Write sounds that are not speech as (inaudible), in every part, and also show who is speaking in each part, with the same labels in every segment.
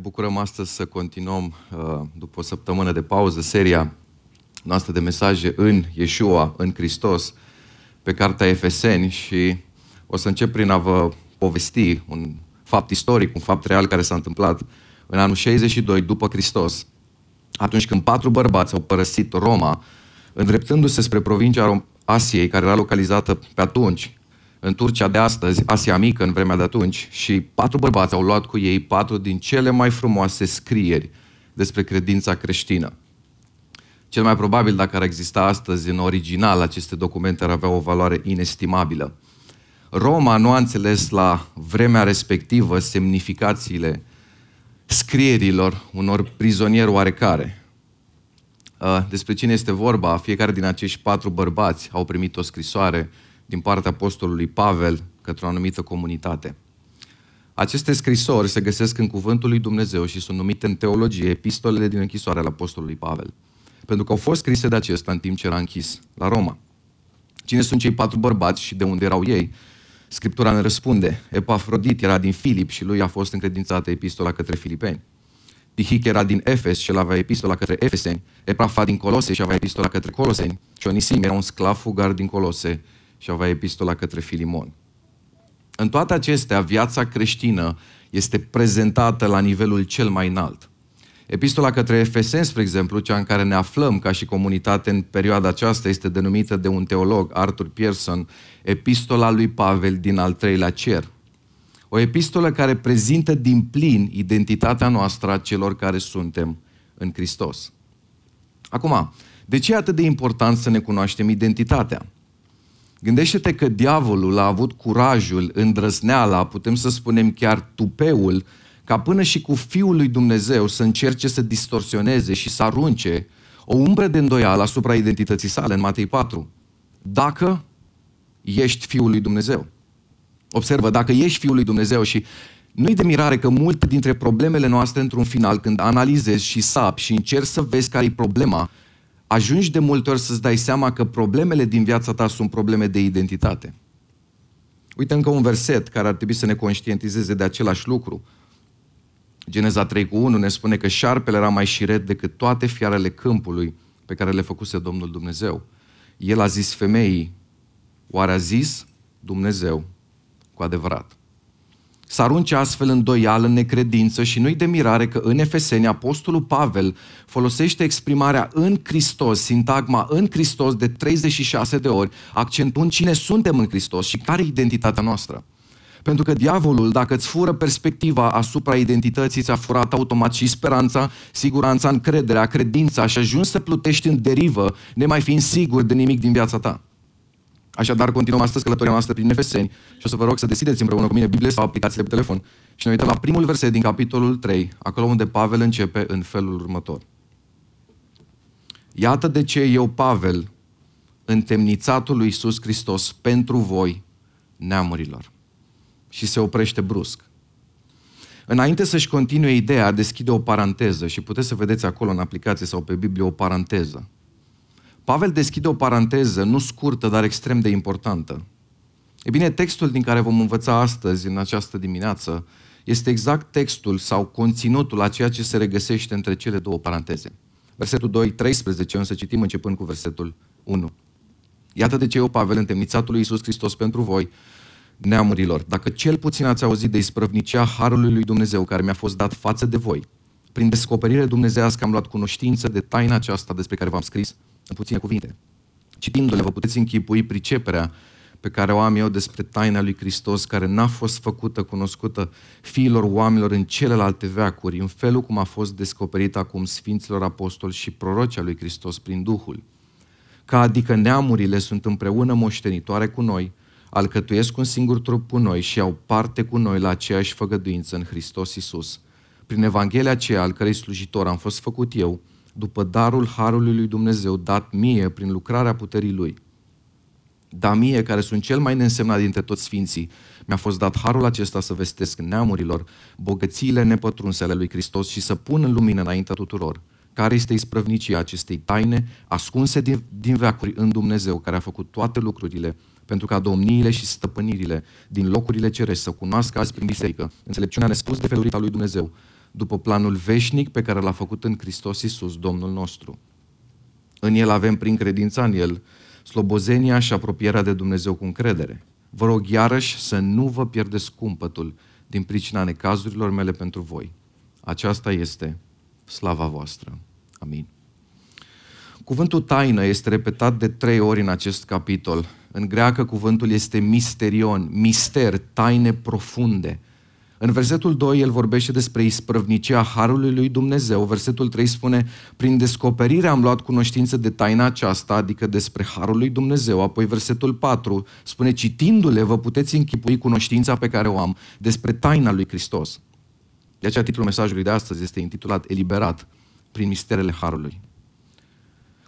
Speaker 1: Bucurăm astăzi să continuăm, uh, după o săptămână de pauză, seria noastră de mesaje în Yeshua, în Hristos, pe cartea Efeseni și o să încep prin a vă povesti un fapt istoric, un fapt real care s-a întâmplat în anul 62 după Hristos, atunci când patru bărbați au părăsit Roma, îndreptându-se spre provincia Asiei, care era localizată pe atunci în Turcia de astăzi, Asia Mică în vremea de atunci, și patru bărbați au luat cu ei patru din cele mai frumoase scrieri despre credința creștină. Cel mai probabil, dacă ar exista astăzi în original, aceste documente ar avea o valoare inestimabilă. Roma nu a înțeles la vremea respectivă semnificațiile scrierilor unor prizonieri oarecare. Uh, despre cine este vorba, fiecare din acești patru bărbați au primit o scrisoare din partea apostolului Pavel către o anumită comunitate. Aceste scrisori se găsesc în cuvântul lui Dumnezeu și sunt numite în teologie epistolele din închisoare al apostolului Pavel. Pentru că au fost scrise de acesta în timp ce era închis la Roma. Cine sunt cei patru bărbați și de unde erau ei? Scriptura ne răspunde. Epafrodit era din Filip și lui a fost încredințată epistola către filipeni. Tihic era din Efes și el avea epistola către Efeseni. Epafa din Colose și avea epistola către Coloseni. Și Onisim era un sclav fugar din Colose și avea epistola către Filimon. În toate acestea, viața creștină este prezentată la nivelul cel mai înalt. Epistola către Efeseni, spre exemplu, cea în care ne aflăm ca și comunitate în perioada aceasta, este denumită de un teolog, Arthur Pearson, Epistola lui Pavel din al treilea cer. O epistolă care prezintă din plin identitatea noastră a celor care suntem în Hristos. Acum, de ce e atât de important să ne cunoaștem identitatea? Gândește-te că diavolul a avut curajul, îndrăzneala, putem să spunem chiar tupeul, ca până și cu Fiul lui Dumnezeu să încerce să distorsioneze și să arunce o umbră de îndoială asupra identității sale în Matei 4. Dacă ești Fiul lui Dumnezeu. Observă, dacă ești Fiul lui Dumnezeu și nu-i de mirare că multe dintre problemele noastre, într-un final, când analizezi și sapi și încerci să vezi care e problema, ajungi de multe ori să-ți dai seama că problemele din viața ta sunt probleme de identitate. Uite încă un verset care ar trebui să ne conștientizeze de același lucru. Geneza 3 cu 1 ne spune că șarpele era mai șiret decât toate fiarele câmpului pe care le făcuse Domnul Dumnezeu. El a zis femeii, oare a zis Dumnezeu cu adevărat? Să arunce astfel în doială, în necredință și nu-i de mirare că în Efeseni Apostolul Pavel folosește exprimarea în Hristos, sintagma în Hristos de 36 de ori, accentuând cine suntem în Hristos și care e identitatea noastră. Pentru că diavolul, dacă îți fură perspectiva asupra identității, ți-a furat automat și speranța, siguranța, încrederea, credința și ajungi să plutești în derivă, nemai fiind sigur de nimic din viața ta. Așadar, continuăm astăzi călătoria noastră prin Efeseni și o să vă rog să deschideți împreună cu mine Biblie sau aplicațiile pe telefon și ne uităm la primul verset din capitolul 3, acolo unde Pavel începe în felul următor. Iată de ce eu, Pavel, întemnițatul lui Iisus Hristos pentru voi, neamurilor. Și se oprește brusc. Înainte să-și continue ideea, deschide o paranteză și puteți să vedeți acolo în aplicație sau pe Biblie o paranteză. Pavel deschide o paranteză, nu scurtă, dar extrem de importantă. E bine, textul din care vom învăța astăzi, în această dimineață, este exact textul sau conținutul a ceea ce se regăsește între cele două paranteze. Versetul 2, 13, însă citim începând cu versetul 1. Iată de ce eu, Pavel, întemnițatul lui Iisus Hristos pentru voi, neamurilor, dacă cel puțin ați auzit de isprăvnicia Harului lui Dumnezeu care mi-a fost dat față de voi, prin descoperire dumnezească am luat cunoștință de taina aceasta despre care v-am scris, în puține cuvinte. Citindu-le, vă puteți închipui priceperea pe care o am eu despre taina lui Hristos, care n-a fost făcută cunoscută fiilor oamenilor în celelalte veacuri, în felul cum a fost descoperită acum Sfinților Apostoli și prorocii lui Hristos prin Duhul. Ca adică neamurile sunt împreună moștenitoare cu noi, alcătuiesc un singur trup cu noi și au parte cu noi la aceeași făgăduință în Hristos Isus. Prin Evanghelia aceea, al cărei slujitor am fost făcut eu, după darul Harului lui Dumnezeu dat mie prin lucrarea puterii Lui. Da mie, care sunt cel mai neînsemnat dintre toți sfinții, mi-a fost dat harul acesta să vestesc neamurilor bogățiile nepătrunse ale lui Hristos și să pun în lumină înaintea tuturor care este isprăvnicia acestei taine ascunse din, din veacuri în Dumnezeu, care a făcut toate lucrurile, pentru ca domniile și stăpânirile din locurile cerești să cunoască azi prin biserică înțelepciunea nespus de felurita lui Dumnezeu, după planul veșnic pe care l-a făcut în Hristos Iisus, Domnul nostru. În El avem, prin credința în El, slobozenia și apropierea de Dumnezeu cu încredere. Vă rog iarăși să nu vă pierdeți cumpătul din pricina necazurilor mele pentru voi. Aceasta este slava voastră. Amin. Cuvântul taină este repetat de trei ori în acest capitol. În greacă cuvântul este misterion, mister, taine profunde. În versetul 2 el vorbește despre isprăvnicia Harului lui Dumnezeu. Versetul 3 spune, prin descoperire am luat cunoștință de taina aceasta, adică despre Harul lui Dumnezeu. Apoi versetul 4 spune, citindu-le vă puteți închipui cunoștința pe care o am despre taina lui Hristos. De aceea titlul mesajului de astăzi este intitulat Eliberat prin misterele Harului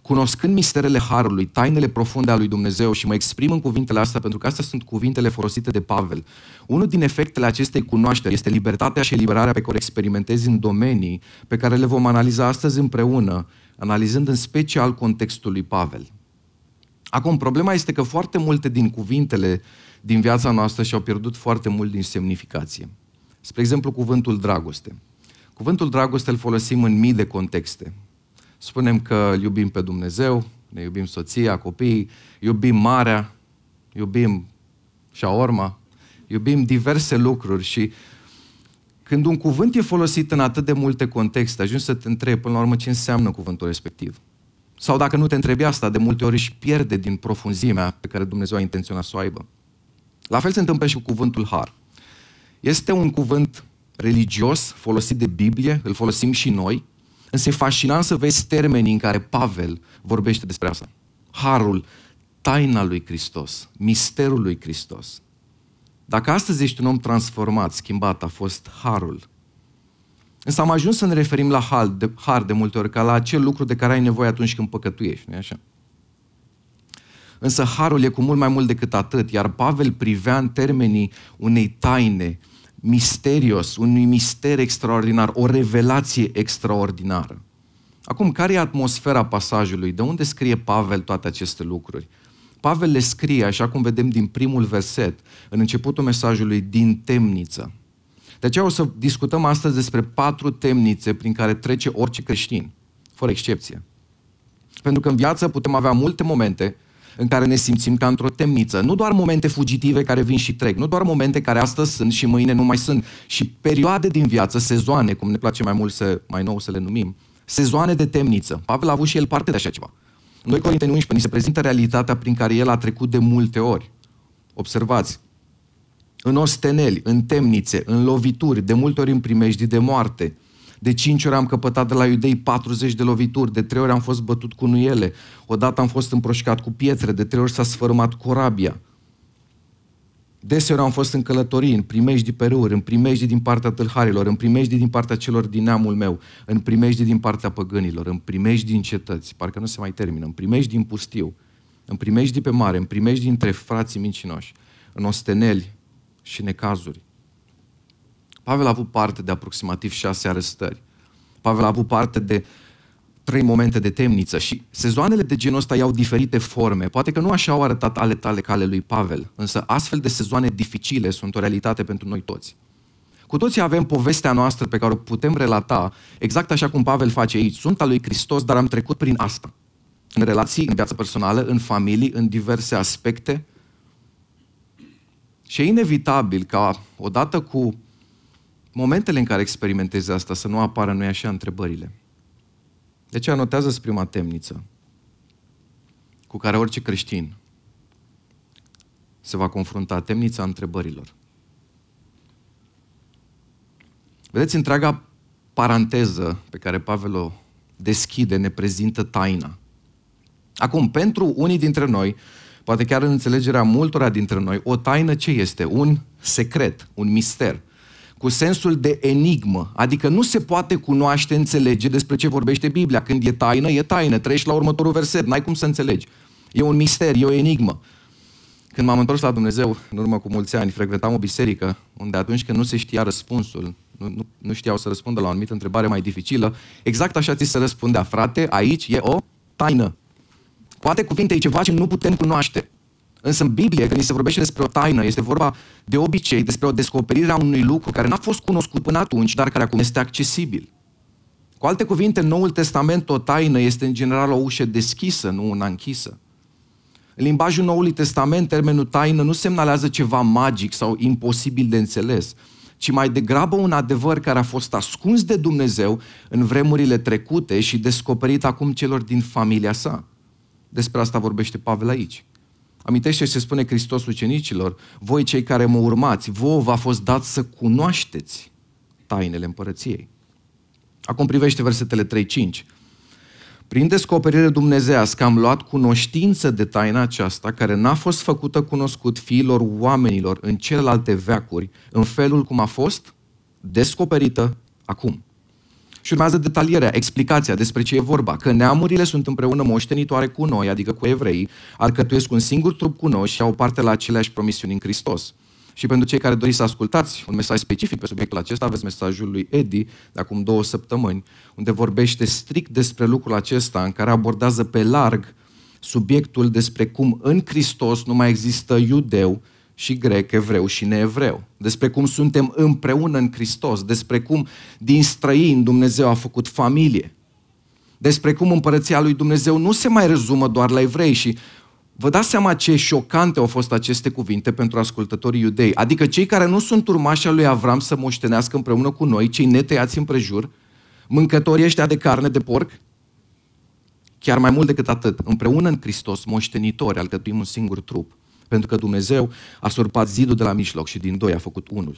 Speaker 1: cunoscând misterele Harului, tainele profunde ale lui Dumnezeu și mă exprim în cuvintele astea pentru că astea sunt cuvintele folosite de Pavel. Unul din efectele acestei cunoașteri este libertatea și eliberarea pe care o experimentezi în domenii pe care le vom analiza astăzi împreună, analizând în special contextul lui Pavel. Acum, problema este că foarte multe din cuvintele din viața noastră și-au pierdut foarte mult din semnificație. Spre exemplu, cuvântul dragoste. Cuvântul dragoste îl folosim în mii de contexte spunem că îl iubim pe Dumnezeu, ne iubim soția, copiii, iubim marea, iubim șaorma, iubim diverse lucruri și când un cuvânt e folosit în atât de multe contexte, ajungi să te întrebi până la urmă ce înseamnă cuvântul respectiv. Sau dacă nu te întrebi asta, de multe ori își pierde din profunzimea pe care Dumnezeu a intenționat să o aibă. La fel se întâmplă și cu cuvântul har. Este un cuvânt religios folosit de Biblie, îl folosim și noi, Însă e fascinant să vezi termenii în care Pavel vorbește despre asta. Harul, taina lui Hristos, misterul lui Hristos. Dacă astăzi ești un om transformat, schimbat, a fost harul. Însă am ajuns să ne referim la har de, har de multe ori, ca la acel lucru de care ai nevoie atunci când păcătuiești, nu așa? Însă harul e cu mult mai mult decât atât, iar Pavel privea în termenii unei taine, misterios, unui mister extraordinar, o revelație extraordinară. Acum, care e atmosfera pasajului? De unde scrie Pavel toate aceste lucruri? Pavel le scrie, așa cum vedem din primul verset, în începutul mesajului, din temniță. De aceea o să discutăm astăzi despre patru temnițe prin care trece orice creștin, fără excepție. Pentru că în viață putem avea multe momente în care ne simțim ca într-o temniță. Nu doar momente fugitive care vin și trec, nu doar momente care astăzi sunt și mâine nu mai sunt, și perioade din viață, sezoane, cum ne place mai mult să, mai nou să le numim, sezoane de temniță. Pavel a avut și el parte de așa ceva. În 2 Corinteni 11 ni se prezintă realitatea prin care el a trecut de multe ori. Observați, în osteneli, în temnițe, în lovituri, de multe ori în primejdii de moarte, de cinci ori am căpătat de la iudei 40 de lovituri, de trei ori am fost bătut cu nuiele, odată am fost împroșcat cu pietre, de trei ori s-a sfărâmat corabia. Deseori am fost în călătorii, în primejdi pe râuri, în primejdi din partea tâlharilor, în primejdi din partea celor din neamul meu, în primejdi din partea păgânilor, în primejdi din cetăți, parcă nu se mai termină, în primejdi din pustiu, în primejdi pe mare, în primejdi dintre frații mincinoși, în osteneli și necazuri, Pavel a avut parte de aproximativ șase arestări. Pavel a avut parte de trei momente de temniță și sezoanele de genul ăsta iau diferite forme. Poate că nu așa au arătat ale tale cale lui Pavel, însă astfel de sezoane dificile sunt o realitate pentru noi toți. Cu toții avem povestea noastră pe care o putem relata, exact așa cum Pavel face aici. Sunt al lui Hristos, dar am trecut prin asta. În relații, în viața personală, în familii, în diverse aspecte. Și e inevitabil ca odată cu momentele în care experimentezi asta să nu apară, nu așa, întrebările. De ce anotează prima temniță cu care orice creștin se va confrunta, temnița întrebărilor. Vedeți, întreaga paranteză pe care Pavel o deschide ne prezintă taina. Acum, pentru unii dintre noi, poate chiar în înțelegerea multora dintre noi, o taină ce este? Un secret, un mister – cu sensul de enigmă, adică nu se poate cunoaște, înțelege despre ce vorbește Biblia. Când e taină, e taină, treci la următorul verset, n-ai cum să înțelegi. E un mister, e o enigmă. Când m-am întors la Dumnezeu, în urmă cu mulți ani, frecventam o biserică unde atunci când nu se știa răspunsul, nu, nu, nu știau să răspundă la o anumită întrebare mai dificilă, exact așa ți se răspundea, frate, aici e o taină. Poate cuvinte e ceva ce nu putem cunoaște. Însă în Biblie, când se vorbește despre o taină, este vorba de obicei despre o descoperire a unui lucru care n-a fost cunoscut până atunci, dar care acum este accesibil. Cu alte cuvinte, în Noul Testament o taină este în general o ușă deschisă, nu una închisă. În limbajul Noului Testament, termenul taină nu semnalează ceva magic sau imposibil de înțeles, ci mai degrabă un adevăr care a fost ascuns de Dumnezeu în vremurile trecute și descoperit acum celor din familia sa. Despre asta vorbește Pavel aici. Amintește se spune Hristos ucenicilor, voi cei care mă urmați, vouă v-a fost dat să cunoașteți tainele împărăției. Acum privește versetele 3-5. Prin descoperire dumnezească am luat cunoștință de taina aceasta care n-a fost făcută cunoscut fiilor oamenilor în celelalte veacuri, în felul cum a fost descoperită acum. Și urmează detalierea, explicația despre ce e vorba, că neamurile sunt împreună moștenitoare cu noi, adică cu evrei, alcătuiesc un singur trup cu noi și au parte la aceleași promisiuni în Hristos. Și pentru cei care doriți să ascultați un mesaj specific pe subiectul acesta, aveți mesajul lui Edi de acum două săptămâni, unde vorbește strict despre lucrul acesta, în care abordează pe larg subiectul despre cum în Hristos nu mai există iudeu și grec, evreu și neevreu. Despre cum suntem împreună în Hristos, despre cum din străini Dumnezeu a făcut familie. Despre cum împărăția lui Dumnezeu nu se mai rezumă doar la evrei și Vă dați seama ce șocante au fost aceste cuvinte pentru ascultătorii iudei. Adică cei care nu sunt urmași al lui Avram să moștenească împreună cu noi, cei netăiați împrejur, mâncătorii ăștia de carne de porc, chiar mai mult decât atât, împreună în Hristos, moștenitori, alcătuim un singur trup. Pentru că Dumnezeu a surpat zidul de la mijloc și din doi a făcut unul.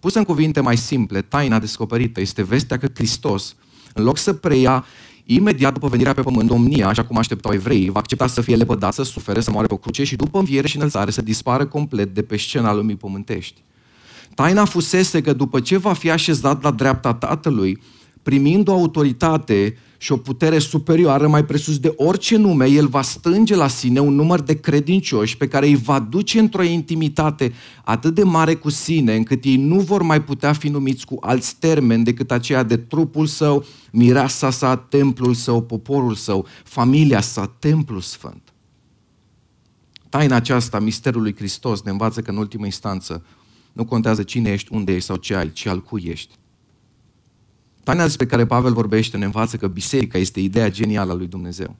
Speaker 1: Pus în cuvinte mai simple, taina descoperită este vestea că Hristos, în loc să preia Imediat după venirea pe pământ, domnia, așa cum așteptau evreii, va accepta să fie lepădat, să sufere, să moare pe o cruce și după înviere și înălțare să dispară complet de pe scena lumii pământești. Taina fusese că după ce va fi așezat la dreapta Tatălui, primind o autoritate și o putere superioară mai presus de orice nume, el va strânge la sine un număr de credincioși pe care îi va duce într-o intimitate atât de mare cu sine, încât ei nu vor mai putea fi numiți cu alți termeni decât aceea de trupul său, mireasa sa, templul său, poporul său, familia sa, templul sfânt. Taina aceasta, misterul lui Hristos, ne învață că în ultimă instanță nu contează cine ești, unde ești sau ce ai, ci al cui ești. Taina despre care Pavel vorbește ne învață că biserica este ideea genială a lui Dumnezeu.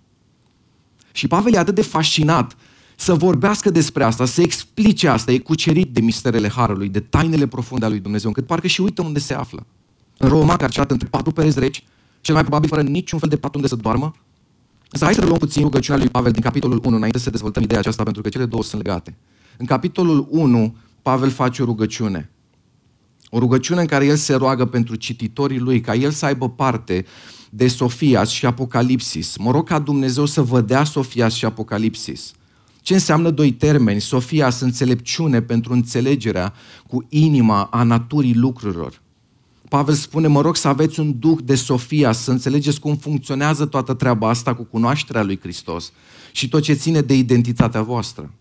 Speaker 1: Și Pavel e atât de fascinat să vorbească despre asta, să explice asta, e cucerit de misterele Harului, de tainele profunde ale lui Dumnezeu, încât parcă și uită unde se află. În Roma, carcerat între patru pereți reci, cel mai probabil fără niciun fel de pat unde să doarmă. Însă hai să luăm puțin rugăciunea lui Pavel din capitolul 1, înainte să dezvoltăm ideea aceasta, pentru că cele două sunt legate. În capitolul 1, Pavel face o rugăciune. O rugăciune în care el se roagă pentru cititorii lui, ca el să aibă parte de Sofia și Apocalipsis. Mă rog ca Dumnezeu să vă dea Sofia și Apocalipsis. Ce înseamnă doi termeni? Sofia sunt înțelepciune pentru înțelegerea cu inima a naturii lucrurilor. Pavel spune, mă rog să aveți un duh de Sofia, să înțelegeți cum funcționează toată treaba asta cu cunoașterea lui Hristos și tot ce ține de identitatea voastră.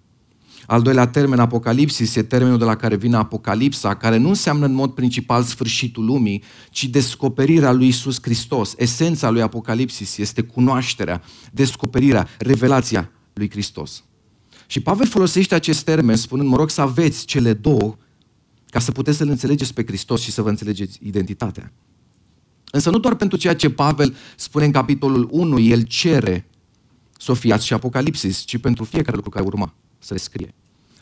Speaker 1: Al doilea termen, Apocalipsis, e termenul de la care vine Apocalipsa, care nu înseamnă în mod principal sfârșitul lumii, ci descoperirea lui Isus Hristos. Esența lui Apocalipsis este cunoașterea, descoperirea, revelația lui Hristos. Și Pavel folosește acest termen spunând, mă rog să aveți cele două ca să puteți să-L înțelegeți pe Hristos și să vă înțelegeți identitatea. Însă nu doar pentru ceea ce Pavel spune în capitolul 1, el cere Sofia și Apocalipsis, ci pentru fiecare lucru care urma să le scrie.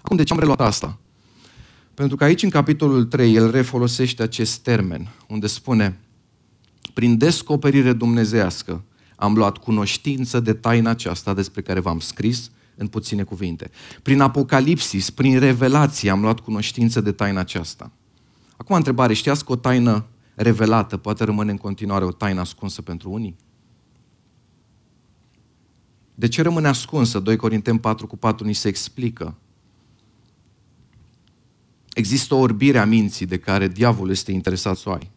Speaker 1: Acum, de ce am reluat asta? Pentru că aici, în capitolul 3, el refolosește acest termen, unde spune, prin descoperire dumnezească, am luat cunoștință de taina aceasta despre care v-am scris în puține cuvinte. Prin Apocalipsis, prin revelație, am luat cunoștință de taina aceasta. Acum, întrebare, știați că o taină revelată poate rămâne în continuare o taină ascunsă pentru unii? De ce rămâne ascunsă? 2 Corinteni 4 cu 4 ni se explică. Există o orbire a minții de care diavolul este interesat să o ai.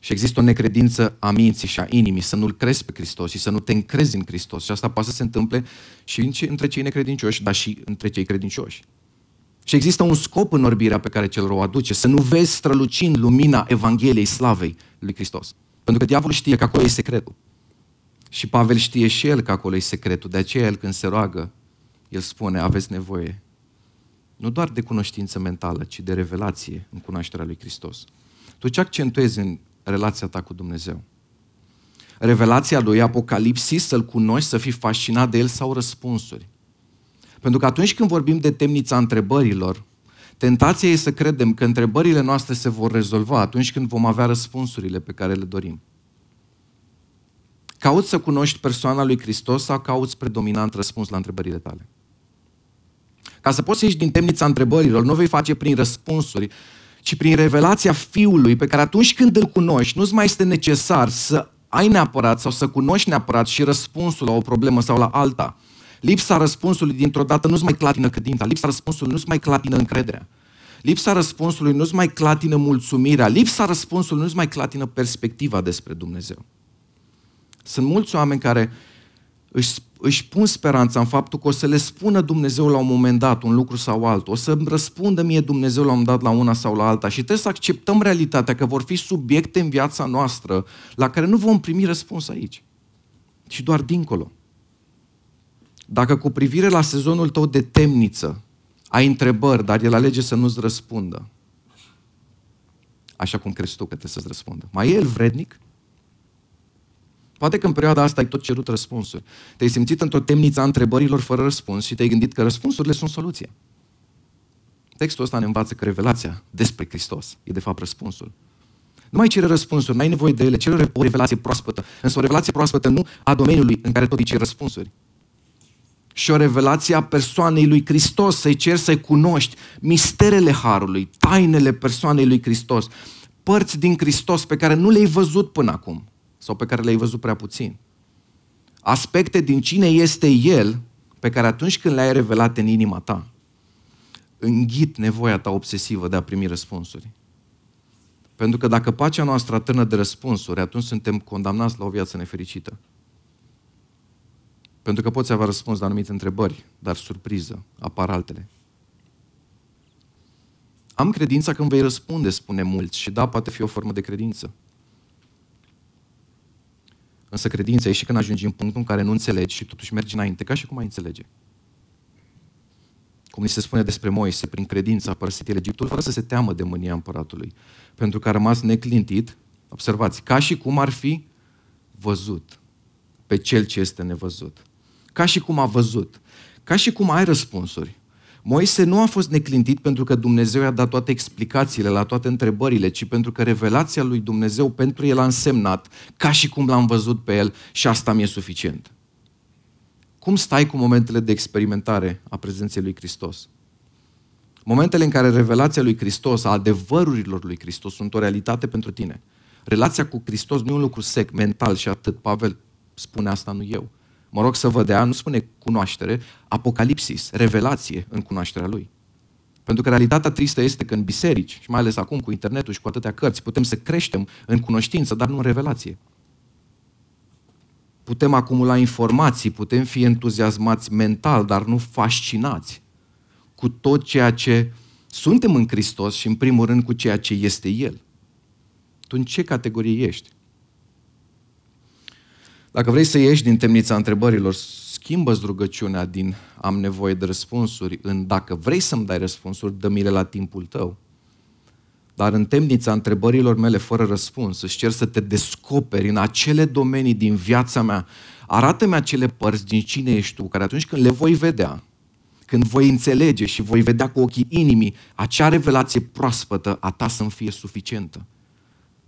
Speaker 1: Și există o necredință a minții și a inimii, să nu-L crezi pe Hristos și să nu te încrezi în Hristos. Și asta poate să se întâmple și între cei necredincioși, dar și între cei credincioși. Și există un scop în orbirea pe care cel rău aduce, să nu vezi strălucind lumina Evangheliei Slavei lui Hristos. Pentru că diavolul știe că acolo e secretul. Și Pavel știe și el că acolo e secretul. De aceea el când se roagă, El spune, aveți nevoie nu doar de cunoștință mentală, ci de revelație în cunoașterea lui Hristos. Tu ce accentuezi în relația ta cu Dumnezeu? Revelația lui Apocalipsis, să-L cunoști, să fii fascinat de El sau răspunsuri? Pentru că atunci când vorbim de temnița întrebărilor, tentația e să credem că întrebările noastre se vor rezolva atunci când vom avea răspunsurile pe care le dorim. Cauți să cunoști persoana lui Hristos sau cauți predominant răspuns la întrebările tale? Ca să poți să ieși din temnița întrebărilor, nu vei face prin răspunsuri, ci prin revelația Fiului, pe care atunci când îl cunoști, nu-ți mai este necesar să ai neapărat sau să cunoști neapărat și răspunsul la o problemă sau la alta. Lipsa răspunsului dintr-o dată nu-ți mai clatină credința, lipsa răspunsului nu-ți mai clatină încrederea. Lipsa răspunsului nu-ți mai clatină mulțumirea, lipsa răspunsului nu-ți mai clatină perspectiva despre Dumnezeu. Sunt mulți oameni care își, își pun speranța în faptul că o să le spună Dumnezeu la un moment dat un lucru sau altul, o să răspundă mie Dumnezeu la un moment dat la una sau la alta și trebuie să acceptăm realitatea că vor fi subiecte în viața noastră la care nu vom primi răspuns aici, ci doar dincolo. Dacă cu privire la sezonul tău de temniță ai întrebări, dar el alege să nu-ți răspundă, așa cum crezi tu că trebuie să-ți răspundă, mai e el vrednic? Poate că în perioada asta ai tot cerut răspunsuri. Te-ai simțit într-o temniță a întrebărilor fără răspuns și te-ai gândit că răspunsurile sunt soluția. Textul ăsta ne învață că revelația despre Hristos e de fapt răspunsul. Nu mai cere răspunsuri, n-ai nevoie de ele, cere o revelație proaspătă. Însă o revelație proaspătă nu a domeniului în care tot îi ceri răspunsuri. Și o revelație a persoanei lui Hristos, să-i ceri să-i cunoști misterele Harului, tainele persoanei lui Hristos, părți din Hristos pe care nu le-ai văzut până acum sau pe care le-ai văzut prea puțin. Aspecte din cine este El, pe care atunci când le-ai revelat în inima ta, înghit nevoia ta obsesivă de a primi răspunsuri. Pentru că dacă pacea noastră atârnă de răspunsuri, atunci suntem condamnați la o viață nefericită. Pentru că poți avea răspuns la anumite întrebări, dar surpriză, apar altele. Am credința când vei răspunde, spune mulți, și da, poate fi o formă de credință. Însă credința e și când ajungi în punctul în care nu înțelegi și totuși mergi înainte, ca și cum ai înțelege. Cum ni se spune despre Moise, prin credință a părăsit el Egiptul fără să se teamă de mânia împăratului. Pentru că a rămas neclintit, observați, ca și cum ar fi văzut pe cel ce este nevăzut. Ca și cum a văzut. Ca și cum ai răspunsuri. Moise nu a fost neclintit pentru că Dumnezeu i-a dat toate explicațiile la toate întrebările, ci pentru că revelația lui Dumnezeu pentru el a însemnat ca și cum l-am văzut pe el și asta mi-e suficient. Cum stai cu momentele de experimentare a prezenței lui Hristos? Momentele în care revelația lui Hristos, a adevărurilor lui Hristos sunt o realitate pentru tine. Relația cu Hristos nu e un lucru sec, mental și atât. Pavel spune asta, nu eu mă rog să vă dea, nu spune cunoaștere, apocalipsis, revelație în cunoașterea Lui. Pentru că realitatea tristă este că în biserici, și mai ales acum cu internetul și cu atâtea cărți, putem să creștem în cunoștință, dar nu în revelație. Putem acumula informații, putem fi entuziasmați mental, dar nu fascinați cu tot ceea ce suntem în Hristos și în primul rând cu ceea ce este El. Tu în ce categorie ești? Dacă vrei să ieși din temnița întrebărilor, schimbă-ți rugăciunea din am nevoie de răspunsuri în dacă vrei să-mi dai răspunsuri, dă-mi la timpul tău. Dar în temnița întrebărilor mele fără răspuns, îți cer să te descoperi în acele domenii din viața mea. Arată-mi acele părți din cine ești tu, care atunci când le voi vedea, când voi înțelege și voi vedea cu ochii inimii, acea revelație proaspătă a ta să-mi fie suficientă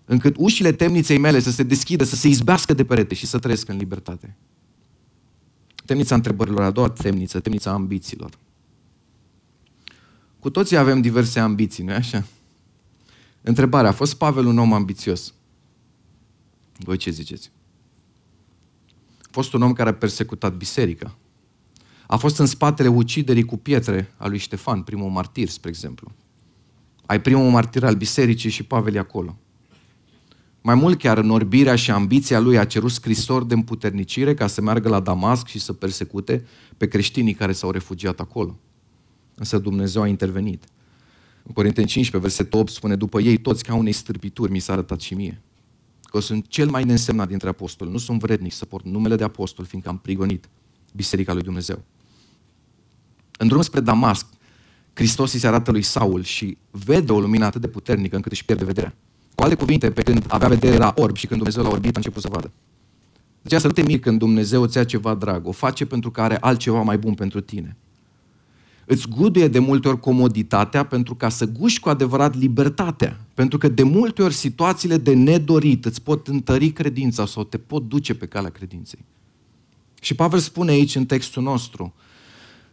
Speaker 1: încât ușile temniței mele să se deschidă, să se izbească de perete și să trăiesc în libertate. Temnița întrebărilor, a doua temniță, temnița ambițiilor. Cu toții avem diverse ambiții, nu-i așa? Întrebarea, a fost Pavel un om ambițios? Voi ce ziceți? A fost un om care a persecutat biserica. A fost în spatele uciderii cu pietre a lui Ștefan, primul martir, spre exemplu. Ai primul martir al bisericii și Pavel e acolo. Mai mult chiar în orbirea și ambiția lui a cerut scrisori de împuternicire ca să meargă la Damasc și să persecute pe creștinii care s-au refugiat acolo. Însă Dumnezeu a intervenit. În Corinteni 15, versetul 8 spune, după ei toți ca unei stârpituri mi s-a arătat și mie. Că sunt cel mai neînsemnat dintre apostoli. Nu sunt vrednic să port numele de apostol, fiindcă am prigonit Biserica lui Dumnezeu. În drum spre Damasc, Hristos îi se arată lui Saul și vede o lumină atât de puternică încât își pierde vederea. Cu alte cuvinte, pe când avea vedere era orb și când Dumnezeu l-a orbit a început să vadă. Deci să nu te miri când Dumnezeu îți ia ceva drag. O face pentru că are altceva mai bun pentru tine. Îți guduie de multe ori comoditatea pentru ca să guși cu adevărat libertatea. Pentru că de multe ori situațiile de nedorit îți pot întări credința sau te pot duce pe calea credinței. Și Pavel spune aici în textul nostru,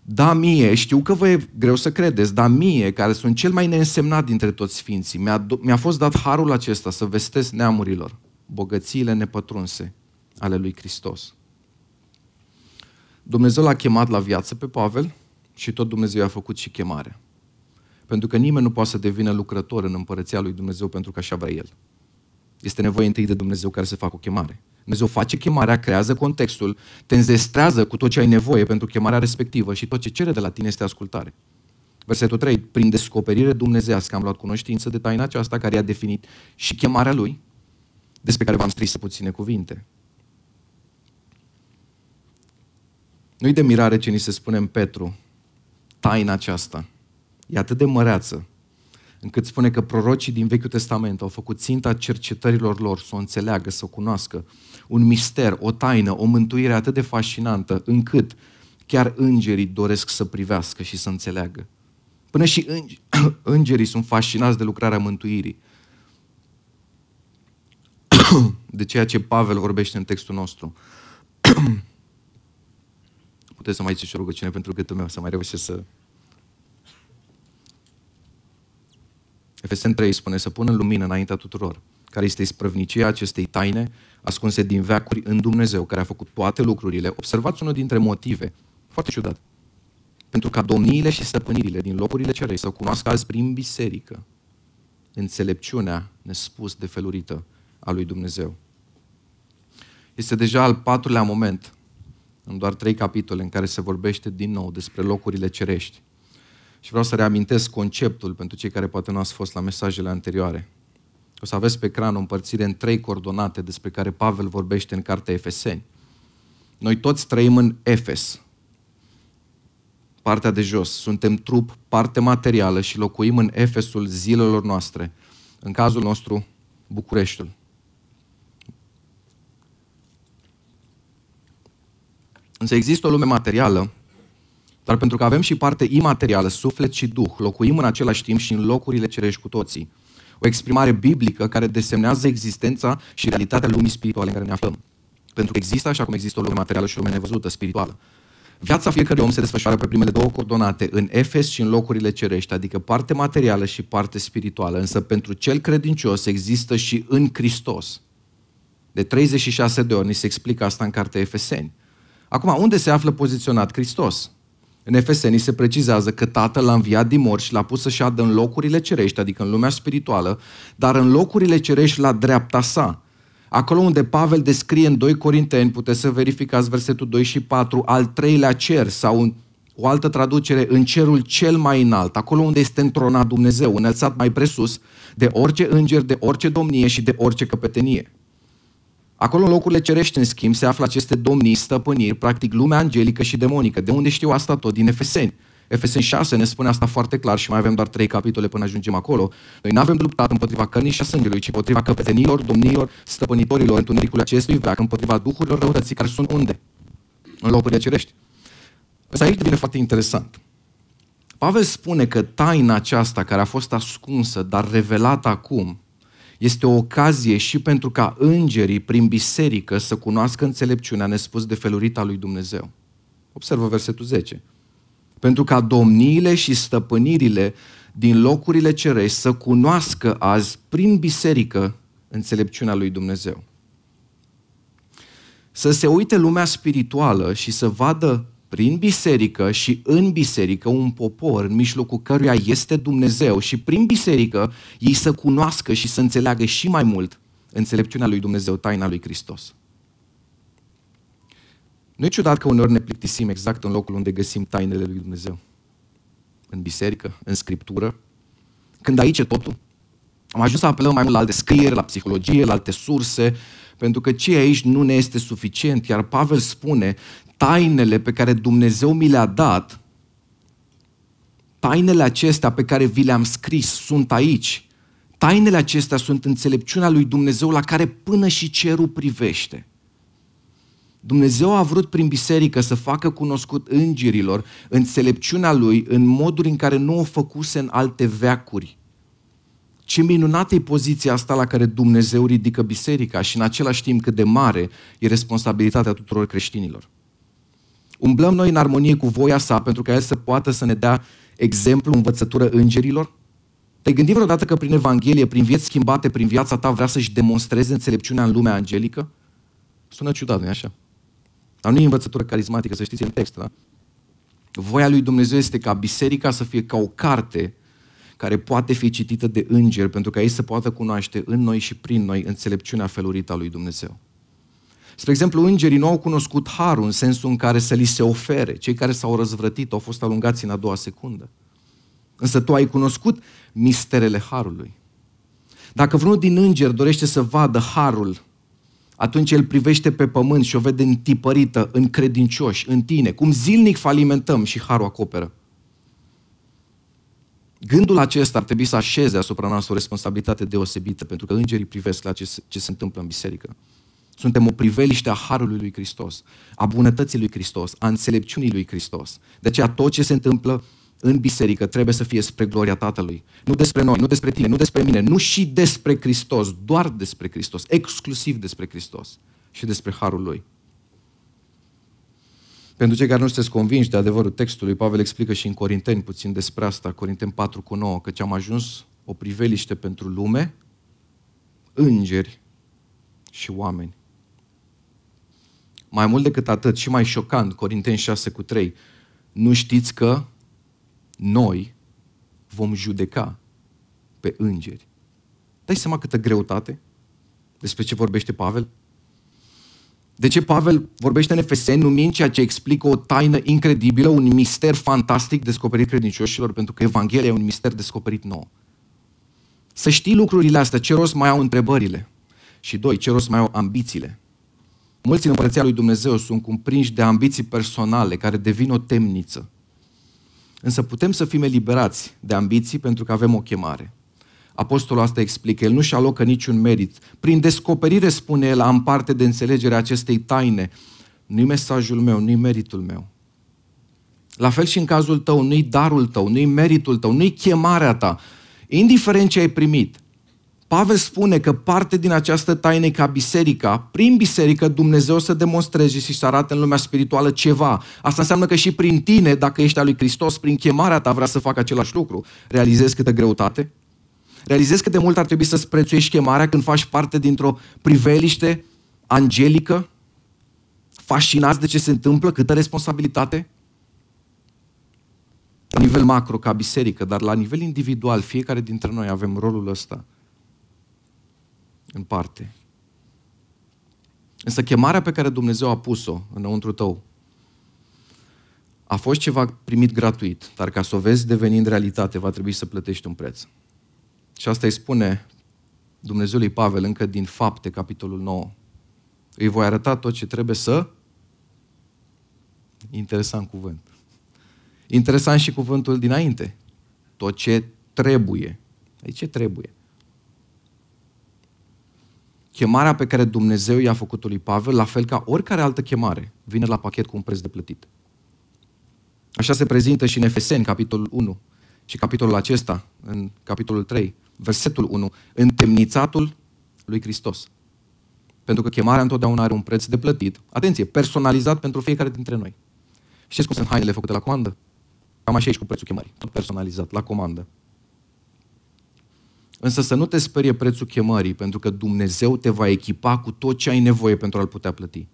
Speaker 1: da mie, știu că vă e greu să credeți, dar mie, care sunt cel mai neînsemnat dintre toți sfinții, mi-a, mi-a fost dat harul acesta să vestesc neamurilor bogățiile nepătrunse ale lui Hristos. Dumnezeu l-a chemat la viață pe Pavel și tot Dumnezeu a făcut și chemarea. Pentru că nimeni nu poate să devină lucrător în împărăția lui Dumnezeu pentru că așa vrea el. Este nevoie întâi de Dumnezeu care să facă o chemare. Dumnezeu face chemarea, creează contextul, te înzestrează cu tot ce ai nevoie pentru chemarea respectivă și tot ce cere de la tine este ascultare. Versetul 3. Prin descoperire dumnezească am luat cunoștință de taina aceasta care a definit și chemarea lui, despre care v-am scris puține cuvinte. Nu-i de mirare ce ni se spune în Petru, taina aceasta. E atât de măreață, încât spune că prorocii din Vechiul Testament au făcut ținta cercetărilor lor să o înțeleagă, să o cunoască. Un mister, o taină, o mântuire atât de fascinantă, încât chiar îngerii doresc să privească și să înțeleagă. Până și (coughs) îngerii sunt fascinați de lucrarea mântuirii. (coughs) De ceea ce Pavel vorbește în textul nostru. (coughs) Puteți să mai ziceți o rugăciune pentru gâtul meu, să mai reușesc să... Efesen 3 spune să pună în lumină înaintea tuturor, care este isprăvnicia acestei taine ascunse din veacuri în Dumnezeu, care a făcut toate lucrurile. Observați unul dintre motive, foarte ciudat, pentru ca domniile și stăpânirile din locurile cerei să cunoască azi prin biserică înțelepciunea nespus de felurită a lui Dumnezeu. Este deja al patrulea moment în doar trei capitole în care se vorbește din nou despre locurile cerești. Și vreau să reamintesc conceptul pentru cei care poate nu ați fost la mesajele anterioare. O să aveți pe ecran o împărțire în trei coordonate despre care Pavel vorbește în cartea Efeseni. Noi toți trăim în Efes, partea de jos. Suntem trup, parte materială și locuim în Efesul zilelor noastre. În cazul nostru, Bucureștiul. Însă există o lume materială, dar pentru că avem și parte imaterială, suflet și duh, locuim în același timp și în locurile cerești cu toții. O exprimare biblică care desemnează existența și realitatea lumii spirituale în care ne aflăm. Pentru că există așa cum există o lume materială și o lume nevăzută, spirituală. Viața fiecărui om se desfășoară pe primele două coordonate, în Efes și în locurile cerești, adică parte materială și parte spirituală. Însă pentru cel credincios există și în Hristos. De 36 de ori ni se explică asta în cartea Efeseni. Acum, unde se află poziționat Hristos? În Efeseni se precizează că Tatăl l-a înviat din morți și l-a pus să șadă în locurile cerești, adică în lumea spirituală, dar în locurile cerești la dreapta sa. Acolo unde Pavel descrie în 2 Corinteni, puteți să verificați versetul 2 și 4, al treilea cer sau în o altă traducere, în cerul cel mai înalt, acolo unde este întronat Dumnezeu, înălțat mai presus de orice înger, de orice domnie și de orice căpetenie. Acolo în locurile cerești, în schimb, se află aceste domnii, stăpâniri, practic lumea angelică și demonică. De unde știu asta tot? Din Efeseni. Efeseni 6 ne spune asta foarte clar și mai avem doar trei capitole până ajungem acolo. Noi nu avem luptat împotriva cărnii și a sângelui, ci împotriva căpetenilor, domnilor, stăpânitorilor întunericului acestui veac, împotriva duhurilor răutății care sunt unde? În locurile cerești. Însă aici devine foarte interesant. Pavel spune că taina aceasta care a fost ascunsă, dar revelată acum, este o ocazie și pentru ca îngerii prin biserică să cunoască înțelepciunea nespus de felurita lui Dumnezeu. Observă versetul 10. Pentru ca domniile și stăpânirile din locurile cerești să cunoască azi prin biserică înțelepciunea lui Dumnezeu. Să se uite lumea spirituală și să vadă prin biserică și în biserică un popor în mijlocul căruia este Dumnezeu și prin biserică ei să cunoască și să înțeleagă și mai mult înțelepciunea lui Dumnezeu, taina lui Hristos. Nu e ciudat că uneori ne plictisim exact în locul unde găsim tainele lui Dumnezeu. În biserică, în scriptură. Când aici e totul. Am ajuns să apelăm mai mult la alte scrieri, la psihologie, la alte surse, pentru că ce aici nu ne este suficient. Iar Pavel spune, tainele pe care Dumnezeu mi le-a dat tainele acestea pe care vi le-am scris sunt aici. Tainele acestea sunt înțelepciunea lui Dumnezeu la care până și cerul privește. Dumnezeu a vrut prin biserică să facă cunoscut îngerilor înțelepciunea lui în moduri în care nu o făcuse în alte veacuri. Ce minunată e poziția asta la care Dumnezeu ridică biserica și în același timp cât de mare e responsabilitatea tuturor creștinilor. Umblăm noi în armonie cu voia sa pentru ca El să poată să ne dea exemplu, învățătură îngerilor? Te-ai gândit vreodată că prin Evanghelie, prin vieți schimbate, prin viața ta vrea să-și demonstreze înțelepciunea în lumea angelică? Sună ciudat, nu așa? Dar nu e învățătură carismatică, să știți în text, da? Voia lui Dumnezeu este ca biserica să fie ca o carte care poate fi citită de îngeri pentru ca ei să poată cunoaște în noi și prin noi înțelepciunea felurită a lui Dumnezeu. Spre exemplu, îngerii nu au cunoscut harul în sensul în care să li se ofere. Cei care s-au răzvrătit au fost alungați în a doua secundă. Însă tu ai cunoscut misterele harului. Dacă vreunul din îngeri dorește să vadă harul, atunci el privește pe pământ și o vede întipărită în credincioși, în tine, cum zilnic falimentăm și harul acoperă. Gândul acesta ar trebui să așeze asupra noastră o responsabilitate deosebită, pentru că îngerii privesc la ce, ce se întâmplă în biserică. Suntem o priveliște a Harului lui Hristos, a bunătății lui Hristos, a înțelepciunii lui Hristos. De aceea tot ce se întâmplă în biserică trebuie să fie spre gloria Tatălui. Nu despre noi, nu despre tine, nu despre mine, nu și despre Hristos, doar despre Hristos, exclusiv despre Hristos și despre Harul Lui. Pentru cei care nu sunteți convinși de adevărul textului, Pavel explică și în Corinteni puțin despre asta, Corinteni 4 cu 9, că am ajuns o priveliște pentru lume, îngeri și oameni. Mai mult decât atât, și mai șocant, Corinteni 6 cu 3, nu știți că noi vom judeca pe îngeri. Dai seama câtă greutate despre ce vorbește Pavel? De ce Pavel vorbește în Efeseni numind ceea ce explică o taină incredibilă, un mister fantastic descoperit credincioșilor, pentru că Evanghelia e un mister descoperit nou. Să știi lucrurile astea, ce rost mai au întrebările? Și doi, ce rost mai au ambițiile? Mulți în Împărăția lui Dumnezeu sunt cuprinși de ambiții personale care devin o temniță. Însă putem să fim eliberați de ambiții pentru că avem o chemare. Apostolul asta explică, el nu-și alocă niciun merit. Prin descoperire, spune el, am parte de înțelegerea acestei taine. Nu-i mesajul meu, nu-i meritul meu. La fel și în cazul tău, nu-i darul tău, nu-i meritul tău, nu-i chemarea ta. Indiferent ce ai primit, Pavel spune că parte din această taină ca biserica, prin biserică Dumnezeu să demonstreze și să arate în lumea spirituală ceva. Asta înseamnă că și prin tine, dacă ești al lui Hristos, prin chemarea ta vrea să facă același lucru. Realizezi câtă greutate? Realizezi cât de mult ar trebui să-ți prețuiești chemarea când faci parte dintr-o priveliște angelică? Fascinați de ce se întâmplă? Câtă responsabilitate? La nivel macro, ca biserică, dar la nivel individual, fiecare dintre noi avem rolul ăsta în parte. Însă chemarea pe care Dumnezeu a pus-o înăuntru tău a fost ceva primit gratuit, dar ca să o vezi devenind realitate, va trebui să plătești un preț. Și asta îi spune Dumnezeu lui Pavel încă din fapte, capitolul 9. Îi voi arăta tot ce trebuie să... Interesant cuvânt. Interesant și cuvântul dinainte. Tot ce trebuie. Aici ce trebuie? Chemarea pe care Dumnezeu i-a făcut-o lui Pavel, la fel ca oricare altă chemare, vine la pachet cu un preț de plătit. Așa se prezintă și în Efeseni, capitolul 1, și capitolul acesta, în capitolul 3, versetul 1, întemnițatul lui Hristos. Pentru că chemarea întotdeauna are un preț de plătit. Atenție, personalizat pentru fiecare dintre noi. Știți cum sunt hainele făcute la comandă? Cam așa și cu prețul chemării. Tot personalizat, la comandă. Însă să nu te sperie prețul chemării, pentru că Dumnezeu te va echipa cu tot ce ai nevoie pentru a-l putea plăti.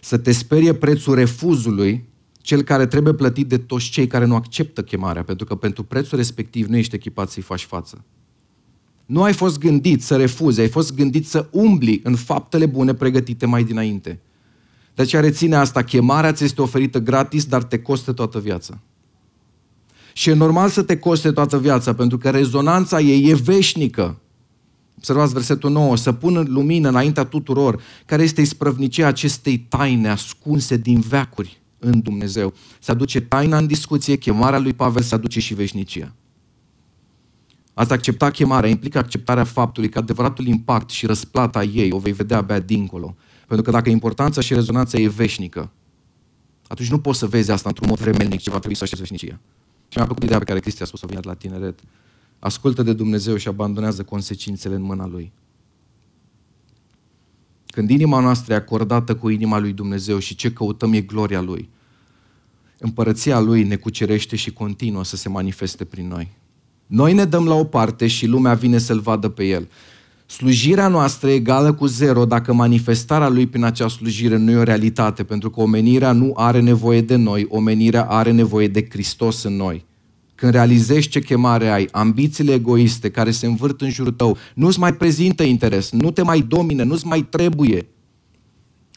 Speaker 1: Să te sperie prețul refuzului, cel care trebuie plătit de toți cei care nu acceptă chemarea, pentru că pentru prețul respectiv nu ești echipat să-i faci față. Nu ai fost gândit să refuzi, ai fost gândit să umbli în faptele bune pregătite mai dinainte. De aceea reține asta, chemarea ți este oferită gratis, dar te costă toată viața. Și e normal să te coste toată viața, pentru că rezonanța ei e veșnică. Observați versetul 9, să pună lumină înaintea tuturor, care este isprăvnicia acestei taine ascunse din veacuri, în Dumnezeu. Se aduce taina în discuție, chemarea lui Pavel se aduce și veșnicia. Ați accepta chemarea implică acceptarea faptului că adevăratul impact și răsplata ei o vei vedea abia dincolo. Pentru că dacă importanța și rezonanța e veșnică, atunci nu poți să vezi asta într-un mod vremelnic ce va trebui să aștepți veșnicia. Și mi-a plăcut ideea pe care Cristi a spus-o vineri la tineret. Ascultă de Dumnezeu și abandonează consecințele în mâna Lui. Când inima noastră e acordată cu inima lui Dumnezeu și ce căutăm e gloria Lui, împărăția Lui ne cucerește și continuă să se manifeste prin noi. Noi ne dăm la o parte și lumea vine să-L vadă pe El. Slujirea noastră e egală cu zero dacă manifestarea Lui prin acea slujire nu e o realitate, pentru că omenirea nu are nevoie de noi, omenirea are nevoie de Hristos în noi. Când realizezi ce chemare ai, ambițiile egoiste care se învârt în jurul tău, nu-ți mai prezintă interes, nu te mai domine, nu-ți mai trebuie.